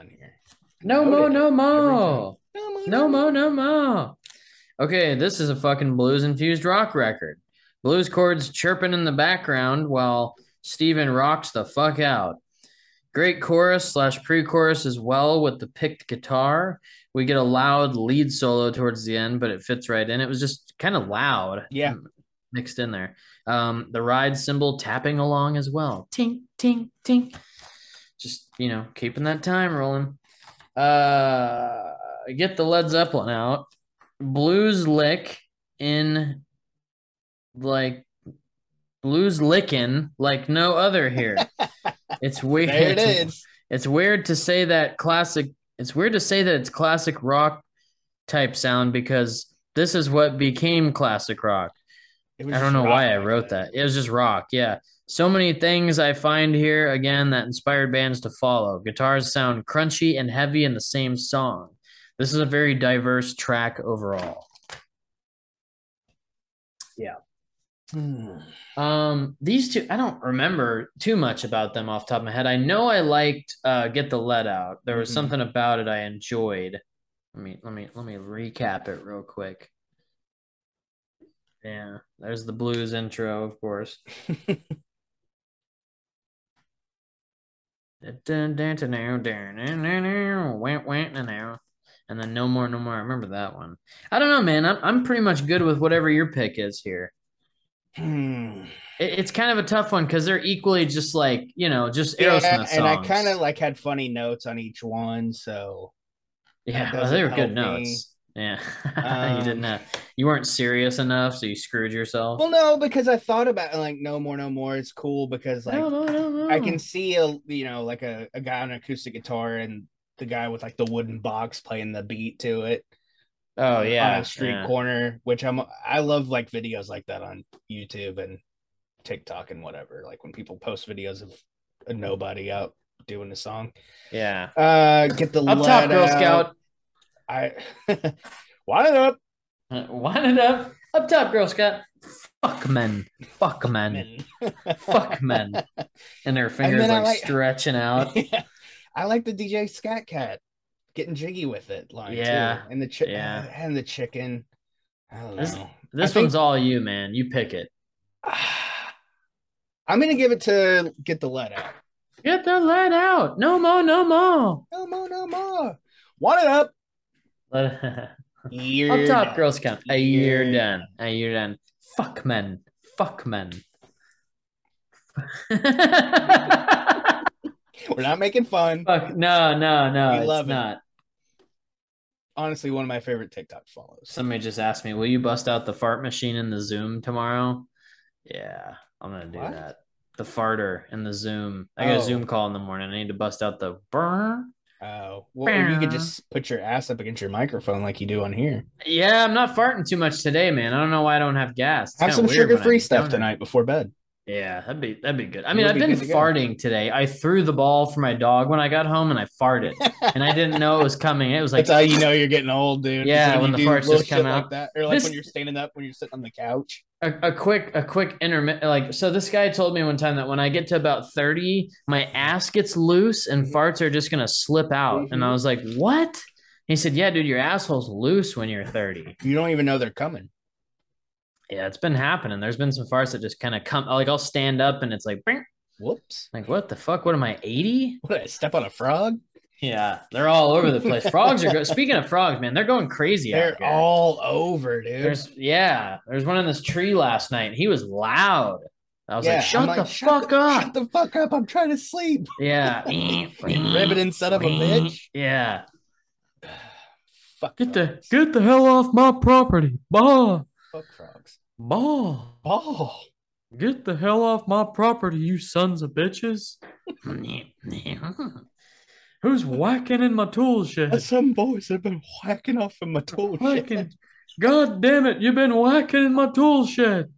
No more, no every more. No more, no more. Okay, this is a fucking blues infused rock record. Blues chords chirping in the background while Steven rocks the fuck out. Great chorus slash pre chorus as well with the picked guitar. We get a loud lead solo towards the end, but it fits right in. It was just kind of loud. Yeah. Mixed in there. Um, the ride cymbal tapping along as well. Tink, tink, tink. Just, you know, keeping that time rolling. Uh, get the Led Zeppelin out. Blues lick in like blues licking like no other here. It's weird. There it is. it's weird to say that classic. It's weird to say that it's classic rock type sound because this is what became classic rock. It was I don't know rock why I wrote that. It was just rock. Yeah. So many things I find here again that inspired bands to follow. Guitars sound crunchy and heavy in the same song. This is a very diverse track overall. Hmm. Um, these two, I don't remember too much about them off the top of my head. I know I liked uh Get the Let Out. There was Mhm. something about it I enjoyed. Let me let me let me recap it real quick. Yeah, there's the blues intro, of course. And then no more, no more. I remember that one. I don't know, man. I'm I'm pretty much good with whatever your pick is here. Hmm. It, it's kind of a tough one because they're equally just like you know, just Yeah, Aerosmith songs. and I kind of like had funny notes on each one, so yeah, well, they were good me. notes. Yeah, you Um, didn't have, you weren't serious enough, so you screwed yourself. well, no, because I thought about like no more, no more. It's cool because like no, no, no, no. I can see a you know like a, a guy on an acoustic guitar and the guy with like the wooden box playing the beat to it. Oh yeah, on a street yeah. corner, which I'm I love like videos like that on YouTube and TikTok and whatever. Like when people post videos of a nobody out doing a song. Yeah. Uh, get the Up top, Girl out. Scout. I wind it up. Uh, Wind it up. Up top, Girl Scout. Fuck men. Fuck men. Fuck men. And their fingers I like, like- stretching out. Yeah. I like the DJ Scat Cat getting jiggy with it line Yeah. too. And the chi- Yeah. and the chicken. I don't This- know. This I think- one's all you, man. You pick it. I'm gonna give it to get the let out. Get the lead out. No more, no more. No more, no more. Want it up. Let- You're Up top, done. Girl Scout. A year You're done. A year done. Fuck men. Fuck men. We're not making fun. Fuck no, no, no. We it's love it. not. Honestly, one of my favorite TikTok follows. Somebody just asked me, "Will you bust out the fart machine in the Zoom tomorrow?" Yeah, I'm gonna do What? that. The farter in the Zoom. I got Oh. a Zoom call in the morning. I need to bust out the brr. Oh, well, or you could just put your ass up against your microphone like you do on here. Yeah, I'm not farting too much today, man. I don't know why I don't have gas. It's Have some sugar-free stuff tonight before bed. Yeah, that'd be that'd be good. I mean, I've be been to farting today. I threw the ball for my dog when I got home, and I farted, and I didn't know it was coming. It was like That's how you know you're getting old, dude. Yeah, is when the farts just come out. like that, or like This- when you're standing up when you're sitting on the couch. a, a quick a quick intermittent like so this guy told me one time that when i get to about 30 my ass gets loose and Mhm. farts are just going to slip out and i Mhm. was like what he said yeah dude your asshole's loose when you're 30 You don't even know they're coming. Yeah it's been happening there's been some farts that just kind of come like i'll stand up and it's like "Bing." Whoops! like what the fuck what am i 80 What? Did I step on a frog? yeah they're all over the place frogs are go- speaking of frogs man they're going crazy They're here. all over, dude. there's yeah there's one in this tree last night and he was loud i was Yeah, like shut I'm the "Shut fuck the- up Shut the fuck up! I'm trying to sleep. Yeah. Riveting son of a bitch. Yeah. Fuck. Get the get the hell off my property. Bah. Fuck frogs. Bah. Oh. Get the hell off my property, you sons of bitches. Who's whacking in my tool shed? Some boys have been whacking off in my tool shed. Whacking. God damn it, you've been whacking in my tool shed.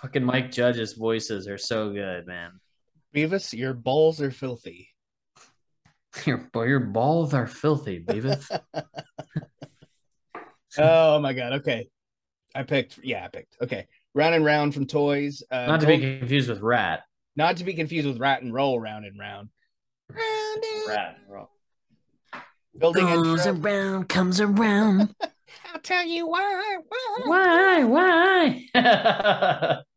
Fucking Mike Judge's voices are so good, man. Beavis, your balls are filthy. Your, your balls are filthy, Beavis. Oh my god. Okay. I picked. Yeah, I picked. Okay. Round and round from toys. Uh, Not to be confused with Rat. not to be confused with rat and roll. Round and round. Round and Rat. roll. Building Goes intro. around, comes around. I'll tell you why. Why? Why? Why?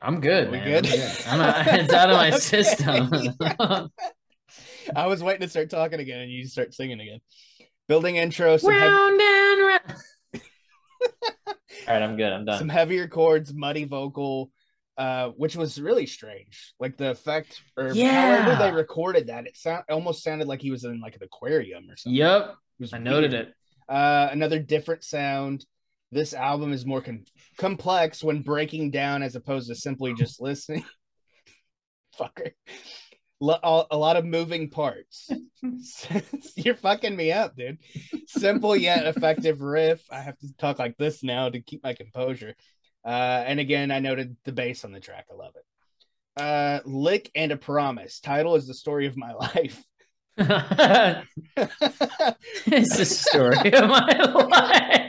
I'm good, We man. good? I'm not- it's out of my system. I was waiting to start talking again, and you start singing again. Building intro. Some, heav- round and round. All right, I'm good. I'm done. some heavier chords, muddy vocal, uh, which was really strange. Like the effect, or Yeah. however they recorded that, it sound almost sounded like he was in like an aquarium or something. Yep, It was I noted weird. it. Uh, another different sound. This album is more con- complex when breaking down as opposed to simply just listening. Fucker. A lot of moving parts. You're fucking me up, dude. Simple yet effective riff. I have to talk like this now to keep my composure. Uh, and again, I noted the bass on the track. I love it. Uh, Lick and a Promise. Title is the story of my life. it's the story of my life.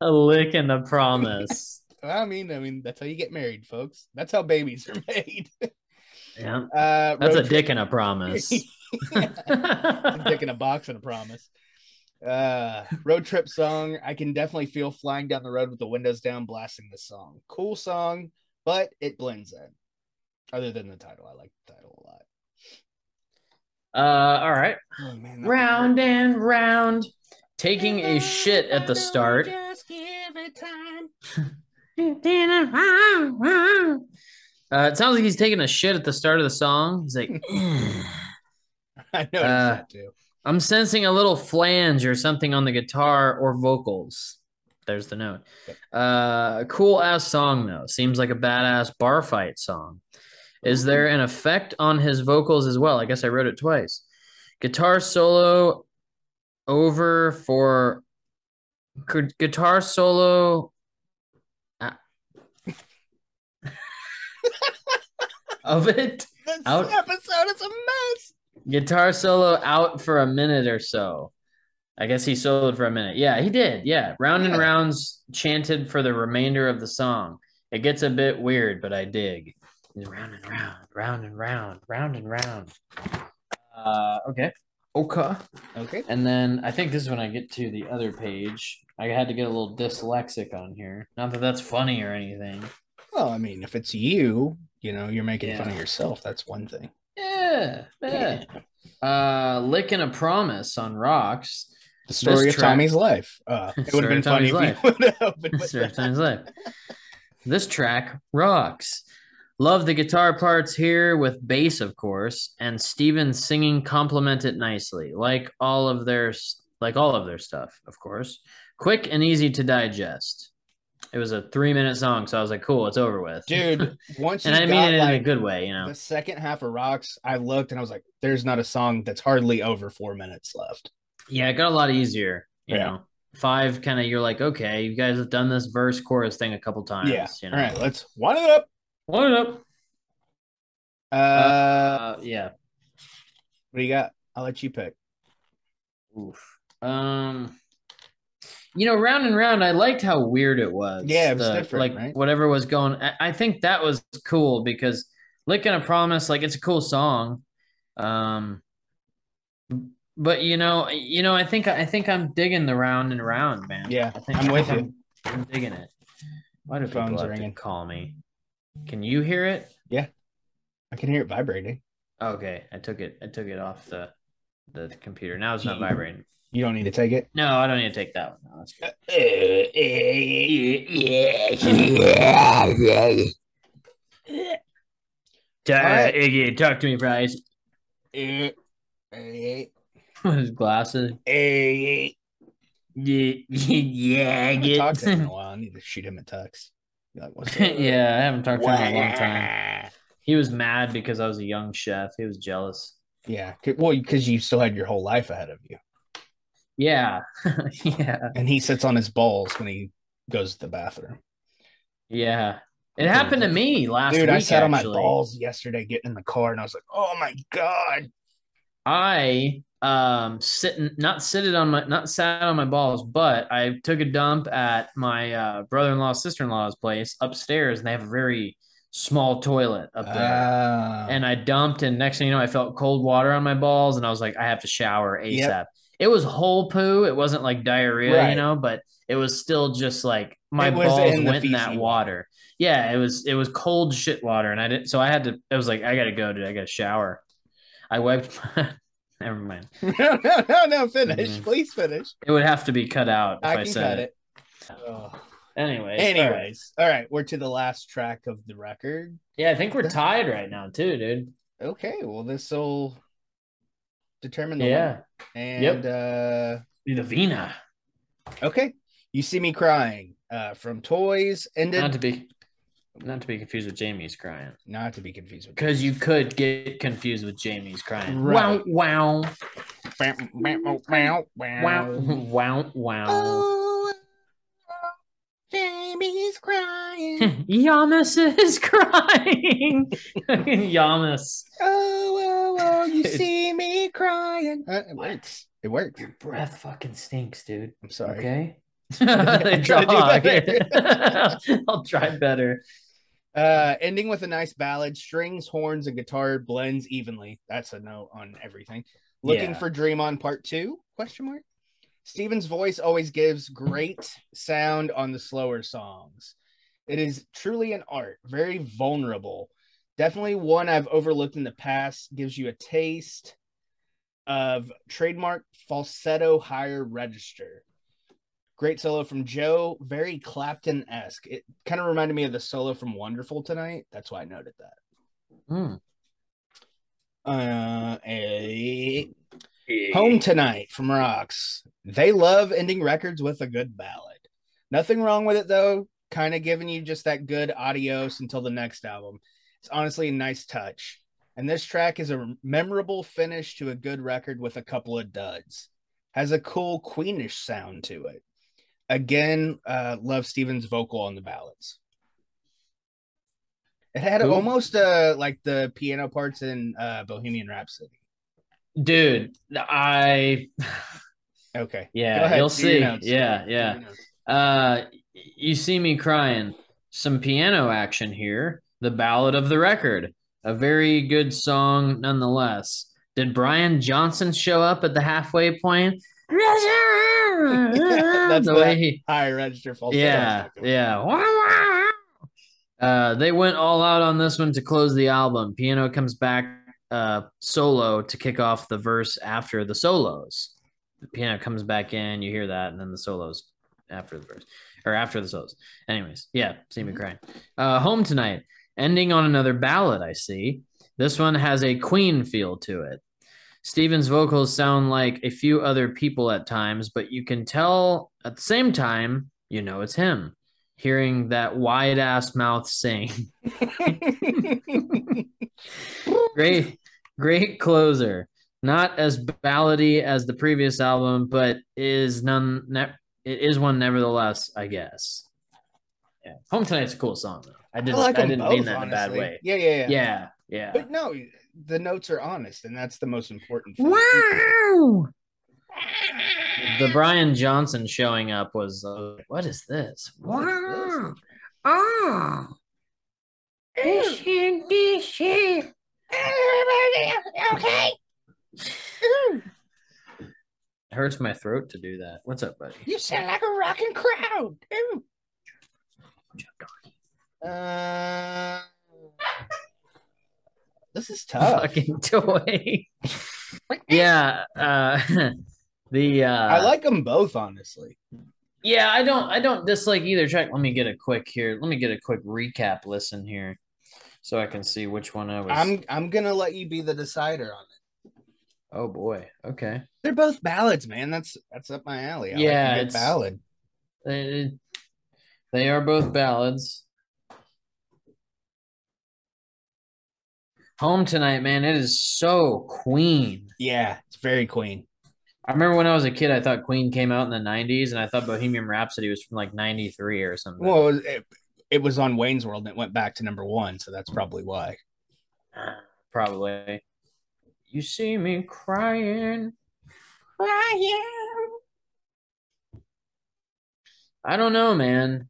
a lick and a promise. I mean, I mean, that's how you get married, folks. That's how babies are made. Yeah, Uh, that's a road dick and a promise. trip- dick in a box and a promise. Uh, road trip song. I can definitely feel flying down the road with the windows down, blasting the song. Cool song, but it blends in. Other than the title, I like the title a lot. Uh, all right. Oh man, that Round and round, taking a shit at the start. Just give it. Uh, it sounds like he's taking a shit at the start of the song. He's like, I noticed Uh, that too. I'm sensing a little flange or something on the guitar or vocals. There's the note. Uh, cool ass song though. Seems like a badass bar fight song. Is there an effect on his vocals as well? I guess I wrote it twice. Guitar solo over for gu- guitar solo of it. This out- episode is a mess. Guitar solo out for a minute or so. I guess he soloed for a minute. Yeah, he did. Yeah. Round and Yeah. rounds chanted for the remainder of the song. It gets a bit weird, but I dig. Round and round, round and round, round and round. Uh, okay. Okay. Okay. And then I think this is when I get to the other page. I had to get a little dyslexic on here. Not that that's funny or anything. Well, I mean, if it's you, you know, you're making fun of yourself. That's one thing. Yeah. Yeah. Uh, licking a promise on rocks. The story of track- Tommy's life. Uh, it would have been funny Tommy's if you would have opened with Story that. Time's life. This track rocks. Love the guitar parts here with bass, of course, and Steven's singing complement it nicely, like all of their like all of their stuff, of course. Quick and easy to digest. It was a three minute song, so I was like, "Cool, it's over with." Dude, once and I mean it in a good way, you know. the second half of Rocks, I looked and I was like, there's not a song that's hardly over four minutes left. Yeah, it got a lot easier. You Yeah. know, five kind of you're like, okay, you guys have done this verse chorus thing a couple times. yeah. You know? All right, let's wind it up. Wind it up? Uh, Uh, yeah. what do you got? I'll let you pick. Oof. Um, you know, round and round. I liked how weird it was. Yeah, it was The- different, Like right? whatever was going. I, I think that was cool because "Lick and a Promise," like it's a cool song. Um, but you know, you know, I think I think I'm digging the round and round, man. Yeah, I think I'm I with think you. I'm, I'm digging it. Why do Phone's people have ringing. to call me? Can you hear it? Yeah, I can hear it vibrating. Okay, I took it. I took it off the the computer. Now it's not vibrating. You don't need to take it. No, I don't need to take that one. No, that's good. Alright. Iggy, talk to me, Bryce. His glasses. Yeah, yeah, I talked to him in a while. I need to shoot him a text. Like, "What's yeah, I haven't talked to him in a long time. He was mad because I was a young chef. He was jealous. Yeah. Well, because you still had your whole life ahead of you. Yeah, yeah, And he sits on his balls when he goes to the bathroom. yeah. It happened to me last Dude, week. I sat on my balls yesterday getting in the car and I was like, oh my God. I um sitting not sitting on my not sat on my balls, but I took a dump at my uh, brother-in-law sister-in-law's place upstairs, and they have a very small toilet up there. Ah. and I dumped, and next thing you know, I felt cold water on my balls, and I was like, I have to shower ASAP. Yep. It was whole poo. It wasn't like diarrhea, you know, but it was still just like my balls in went in that water. Yeah, it was it was cold shit water, and I didn't. So I had to. I was like, I gotta go, dude. I gotta shower. I wiped. My, never mind. no, no, no, no, finish. Mhm. Please finish. It would have to be cut out if I I, can said cut it. it. Oh. Anyways, all right. Anyways, all right, we're to the last track of the record. yeah, I think we're tied right now too, dude. Okay, well, this will determine the Yeah, winner. And uh the Vina. okay, you see me crying uh from Toys ended Not to be. Not to be confused with Jamie's crying. Not to be confused with Because you could get confused with Jamie's crying. Right. Wow, wow, wow, wow, wow, wow. Oh, Jamie's crying. Yamas is crying. Yamas. Oh, oh, oh, you see me crying. Uh, it works. It works. Your breath fucking stinks, dude. I'm sorry. Okay. I'm trying to do Dog. I'll try better. Uh, ending with a nice ballad, strings, horns, and guitar blends evenly. That's a note on everything. Looking Yeah. for Dream on Part Two? Question mark. Steven's voice always gives great sound on the slower songs. It is truly an art, very vulnerable. Definitely one I've overlooked in the past. Gives you a taste of trademark falsetto higher register. Great solo from Joe, very Clapton esque. It kind of reminded me of the solo from Wonderful tonight. That's why I noted that. Mm. Uh, a Home Tonight from Rocks. They love ending records with a good ballad. Nothing wrong with it though. Kind of giving you just that good adios until the next album. It's honestly a nice touch. And this track is a memorable finish to a good record with a couple of duds. Has a cool queenish sound to it. Again, uh, love Steven's vocal on the ballads. It had Cool. almost uh like the piano parts in uh Bohemian Rhapsody. Dude, I Okay. Yeah, you'll see. Yeah, yeah. Uh, you see me crying. Some piano action here. The ballad of the record. A very good song nonetheless. Did Brian Johnson show up at the halfway point? That's the the- way he, High register falsetto. yeah, yeah. Uh, they went all out on this one to close the album. Piano comes back uh, solo to kick off the verse after the solos. The piano comes back in, you hear that, and then the solos after the verse or after the solos. Anyways, yeah, see me crying. Uh, home tonight, ending on another ballad. I see this one has a Queen feel to it. Steven's vocals sound like a few other people at times, but you can tell at the same time, you know it's him. Hearing that wide ass mouth sing. great, great closer. Not as ballady as the previous album, but is none. Ne- it is one nevertheless, I guess. Yeah, Home Tonight's a cool song though. I I didn't. like I, 'em didn't both, mean that in a bad way. Yeah, yeah, yeah, Yeah, yeah. But no, the notes are honest, and that's the most important thing. Wow. The Brian Johnson showing up was uh, what is this? What is this? Oh. Okay. It hurts my throat to do that. What's up, buddy? You sound like a rocking crowd. Ooh. Uh, this is tough. Fucking toy. yeah. Uh, the uh, I like them both, honestly. Yeah, I don't. I don't dislike either track. Let me get a quick here. Let me get a quick recap listen here, so I can see which one I was. I'm I'm gonna let you be the decider on it. Oh boy. Okay. They're both ballads, man. That's that's up my alley. I Yeah, like it's- ballad. They, they are both ballads. Home tonight, man. It is so Queen. Yeah, it's very Queen. I remember when I was a kid, I thought Queen came out in the '90s, and I thought Bohemian Rhapsody was from like '93 or something. Well, it, it was on Wayne's World and it went back to number one, so that's probably why. Probably. You see me crying. Crying. I don't know, man.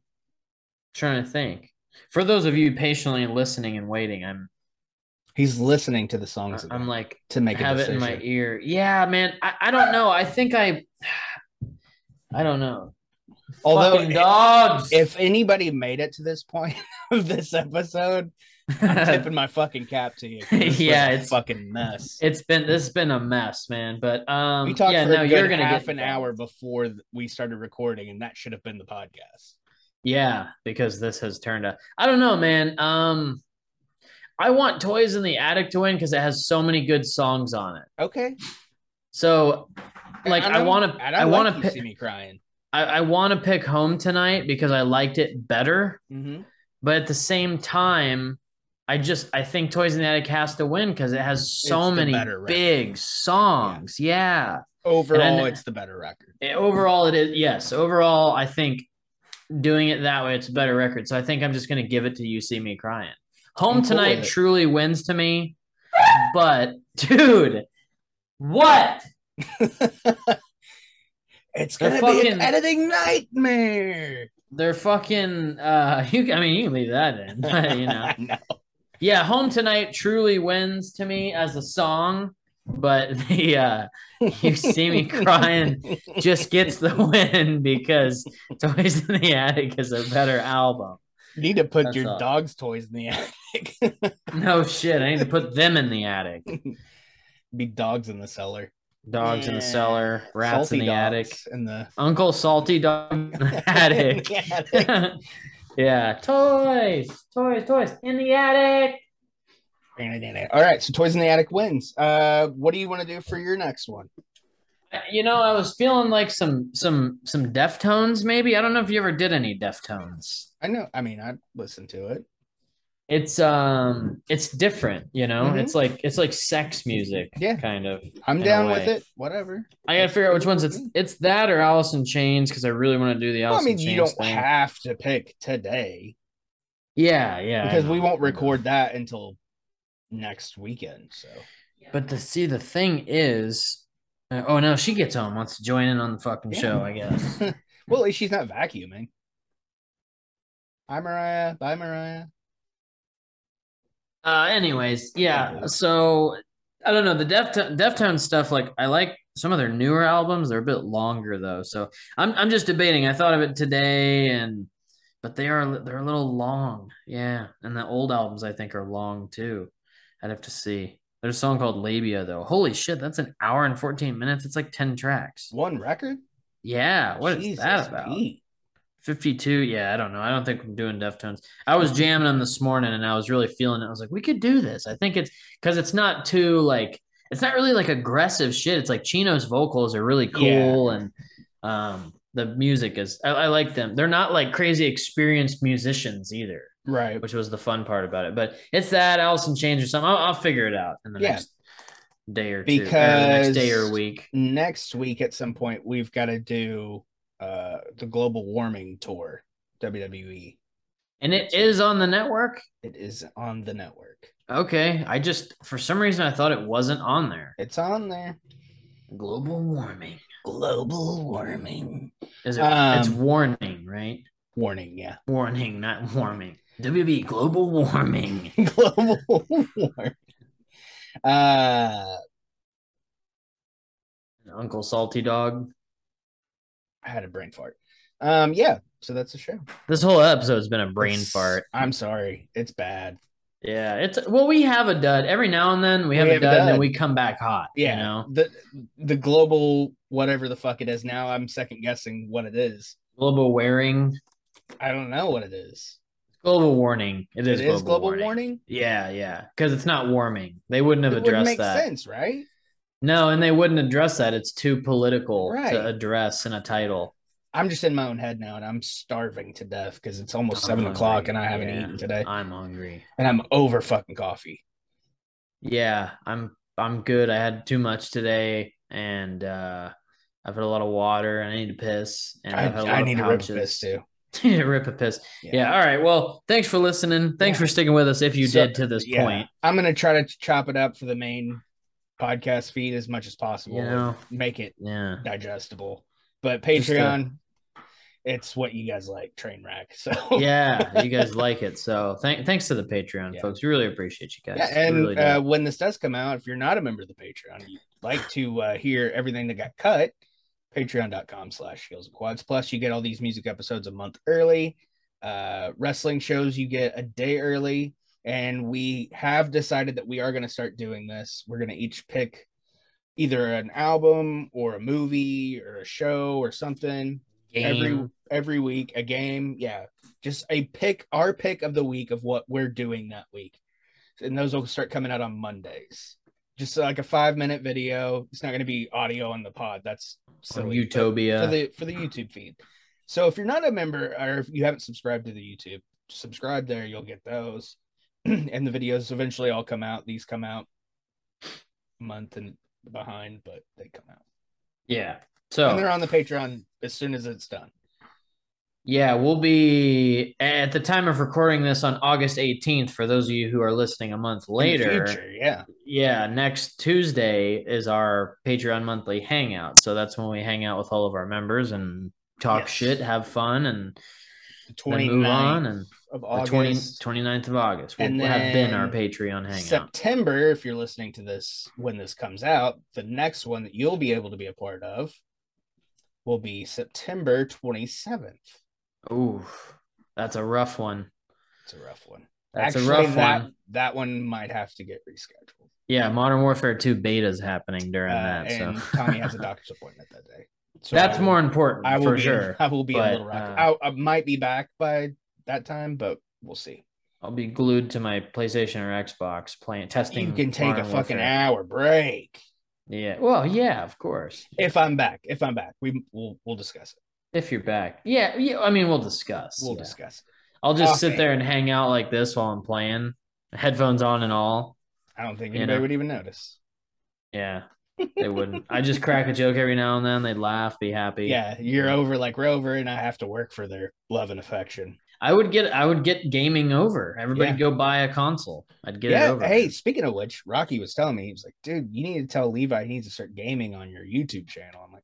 Trying to think. For those of you patiently listening and waiting, I'm He's listening to the songs. I'm like to make a have it in my ear. Yeah, man. I, I don't know. I think I I don't know. Although Fucking dogs. If anybody made it to this point of this episode, I'm tipping my fucking cap to you. Yeah, a it's- fucking mess. it's been this has been a mess, man. But um we talked yeah, for no, you're gonna half get an hour before we started recording, and that should have been the podcast. Yeah, because this has turned out. I don't know, man. Um, I want Toys in the Attic to win because it has so many good songs on it. Okay, So, like, I want to, I want to pick, see me crying. I, I want to pick Home tonight because I liked it better. Mm-hmm. but at the same time, I just I think Toys in the Attic has to win because it has so many big songs. Yeah. Overall, then- it's the better record. Eh, Overall, it is yes. Overall, I think doing it that way, it's a better record. So I think I'm just gonna give it to You See Me Crying. Home I'm Tonight it. truly wins to me, but dude, what? it's They're gonna be fucking- an editing nightmare. They're fucking. Uh, you. I mean, you can leave that in, but, you know. Know. Yeah, Home Tonight truly wins to me as a song, but the uh, You See Me Crying just gets the win because Toys in the Attic is a better album. You need to put That's your all. dog's toys in the attic. No shit, I need to put them in the attic. be dogs in the cellar. Dogs in the cellar, rats Salty in the attic, In the Uncle Salty Dog in the attic. In the attic. yeah, toys, toys, toys in the attic. All right, so Toys in the Attic wins. Uh, what do you want to do for your next one? You know, I was feeling like some some some Deftones. Maybe I don't know if you ever did any Deftones. I know. I mean, I listened to it. It's um, it's different. You know, Mhm. it's like it's like sex music. Yeah. kind of. I'm down with it. Whatever. I gotta figure out which ones it's it's that or Alice in Chains because I really want to do the Well, I Alice mean, in Chains you don't thing. have to pick today yeah, yeah, because we won't record that until next weekend. So But the see, the thing is, uh, oh no, she gets home, wants to join in on the fucking Yeah. show. I guess. well, at least she's not vacuuming. Hi, Mariah. Bye, Mariah. Uh, anyways, yeah. So I don't know the Deftone Deftones stuff. Like I like some of their newer albums. They're a bit longer though. So I'm I'm just debating. I thought of it today, and but they are they're a little long. Yeah, and the old albums I think are long too. I'd have to see. There's a song called Labia though. Holy shit, that's an hour and 14 minutes. It's like 10 tracks. One record. Yeah, what is Jesus, that about? Pete. 52 yeah i don't know i don't think i'm doing deftones i was jamming them this morning and i was really feeling it i was like we could do this i think it's because it's not too like it's not really like aggressive shit it's like chino's vocals are really cool and um the music is I, I like them they're not like crazy experienced musicians either Right. which was the fun part about it but it's that Alice in Chains or something i'll, I'll figure it out in the Yeah. next day or two or next day or week Next week at some point we've got to do uh the global warming tour WWE. and it is on the network It is on the network. okay i just for some reason i thought it wasn't on there It's on there. Global warming. Global warming. Is it? it's Um, warning, right? Warning, yeah. Warning, not warming. WB global warming. global warming. Uh Uncle Salty Dog. I had a brain fart. Um, yeah, so that's the show. This whole episode's been a brain It's- fart. I'm sorry. It's bad. Yeah, it's well, we have a dud every now and then. We have, We a, have a dud, and then we come back hot. Yeah. you know, The the global whatever the fuck it is now, I'm second guessing what it is. global wearing, I don't know what it is. Global warning. It is, It is global, global warning. warning. Yeah, yeah, because it's not warming. They wouldn't have It wouldn't addressed make that. sense, right? No, and they wouldn't address that. It's too political Right. to address in a title. I'm just in my own head now, and I'm starving to death because it's almost I'm seven hungry. o'clock, and I haven't Yeah. eaten today, I'm hungry. and I'm over fucking coffee. Yeah, I'm I'm good. I had too much today and uh I've had a lot of water and I need to piss and I, I've had a lot I need to rip piss too. to rip a piss. Yeah. All right. Well, thanks for listening. Thanks Yeah. for sticking with us if you So, did to this yeah, point. I'm gonna try to chop it up for the main podcast feed as much as possible. You know. make it Yeah. digestible. But uh, Patreon, it's what you guys like, train wreck. So Yeah, you guys like it. So thank thanks to the Patreon Yeah. folks. We really appreciate you guys. Yeah, and really uh, when this does come out, if you're not a member of the Patreon, you'd like to uh, hear everything that got cut, patreon.com slash heels and quads. Plus, you get all these music episodes a month early. Uh, wrestling shows you get a day early. And we have decided that we are going to start doing this. We're going to each pick either an album or a movie or a show or something every every week a game yeah just a pick our pick of the week of what we're doing that week and those will start coming out on mondays just uh, like a five minute video it's not going to be audio on the pod that's silly, Utopia. for the for the youtube feed so if you're not a member or if you haven't subscribed to the youtube subscribe there, you'll get those. and the videos eventually all come out. These come out a month and behind, but they come out. Yeah. So And So they're on the Patreon as soon as it's done. Yeah, we'll be at the time of recording this on August 18th. For those of you who are listening a month later, future, yeah. yeah, next Tuesday is our Patreon monthly hangout. So that's when we hang out with all of our members and talk Yes. shit, have fun, and The then move on. And of the 20, 29th of August will have been our Patreon hangout. September, if you're listening to this when this comes out, the next one that you'll be able to be a part of will be September 27th. Ooh, that's a rough one. It's a rough one. That's Actually, a rough that, one. That one might have to get rescheduled. Yeah, Modern Warfare 2 beta is happening during Uh, that. and So Tommy has a doctor's appointment that day. So that's will- more important I will for be, sure. I will be but, a little rock. uh, I, I might be back by that time, but we'll see. I'll be glued to my PlayStation or Xbox playing testing. You can take Modern a fucking Warfare. hour break Yeah. Well, yeah, of course. if I'm back. If I'm back, we we'll we'll discuss it. If you're back. Yeah, yeah. I mean, we'll discuss. We'll yeah. discuss. I'll just Off sit there and hang out like this while I'm playing, headphones on and all. I don't think You anybody know. would even notice. Yeah, they wouldn't. I just crack a joke every now and then. They'd laugh, be happy. Yeah, you're over like Rover, and I have to work for their love and affection. I would get. I would get gaming over. Everybody Yeah. go buy a console. I'd get it yeah. over. Hey, speaking of which, Rocky was telling me he was like, "Dude, you need to tell Levi he needs to start gaming on your YouTube channel." I'm like,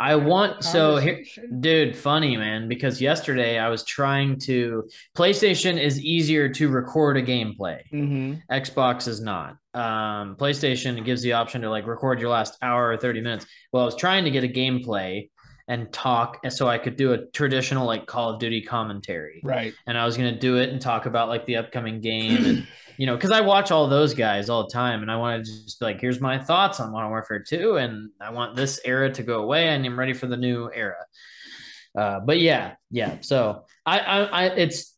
I I want so here. Dude, funny man, because yesterday I was trying to. PlayStation is easier to record a gameplay. Mhm. Xbox is not. Um, PlayStation gives the option to like record your last hour or 30 minutes. Well, I was trying to get a gameplay and talk, and so I could do a traditional like Call of Duty commentary. Right. And I was gonna do it and talk about like the upcoming game, and you know, because I watch all those guys all the time, and I wanted to just be like, here's my thoughts on Modern Warfare 2, and I want this era to go away, and I'm ready for the new era. Uh, but yeah, yeah. So I, I, I it's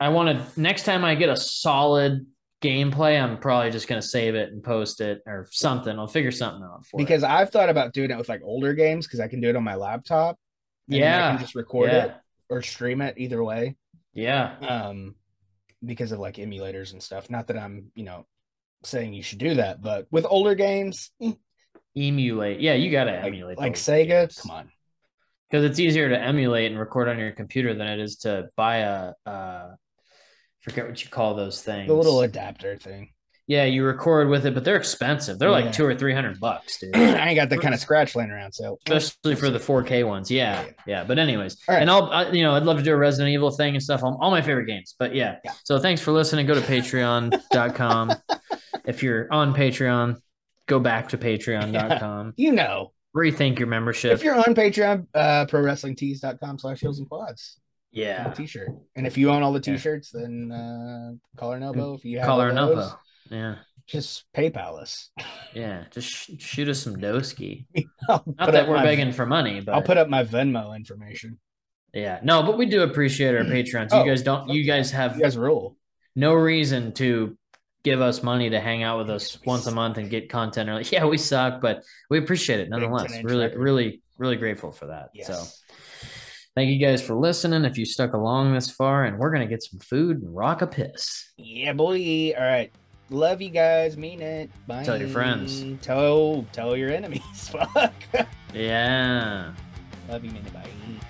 I want to next time I get a solid gameplay, I'm probably just gonna save it and post it or something. I'll figure something out for it. Because I've thought about doing it with like older games because I can do it on my laptop. and then I can just record yeah, it or stream it either way. yeah, Um, because of like emulators and stuff. Not that I'm, you know, saying you should do that, but with older games, eh, emulate. Yeah, you gotta like, emulate like Sega, games. come on. because it's easier to emulate and record on your computer than it is to buy a uh forget what you call those things The little adapter thing. yeah you record with it but they're expensive they're Yeah. like two or three hundred bucks dude I ain't got that kind of scratch laying around, so especially for the 4k ones yeah Yeah. yeah but anyways All right. and i'll I, you know i'd love to do a resident evil thing and stuff on all my favorite games but yeah, Yeah. so thanks for listening go to patreon.com if you're on patreon go back to patreon.com you know. rethink your membership If you're on Patreon, uh prowrestlingtees.com slash heels and quads. Yeah T-shirt. And if you own all the t-shirts, then uh collar and elbow. If you have collar and elbow yeah just PayPal us. Yeah, just sh- shoot us some doski. Not that we're my- begging for money, but I'll put up my Venmo information. yeah, no, but we do appreciate our patrons. Oh, you guys don't, you guys have You guys rule. no reason to give us money to hang out with us we once a month and get content. Or like, yeah, we suck, but we appreciate it nonetheless. Really, record. really, really grateful for that. Yes. So thank you guys for listening. If you stuck along this far, and we're gonna get some food and rock a piss. Yeah, boy. All right. Love you guys. Mean it. Bye. Tell your friends. Tell tell your enemies. Fuck. Yeah. Love you, man. Bye.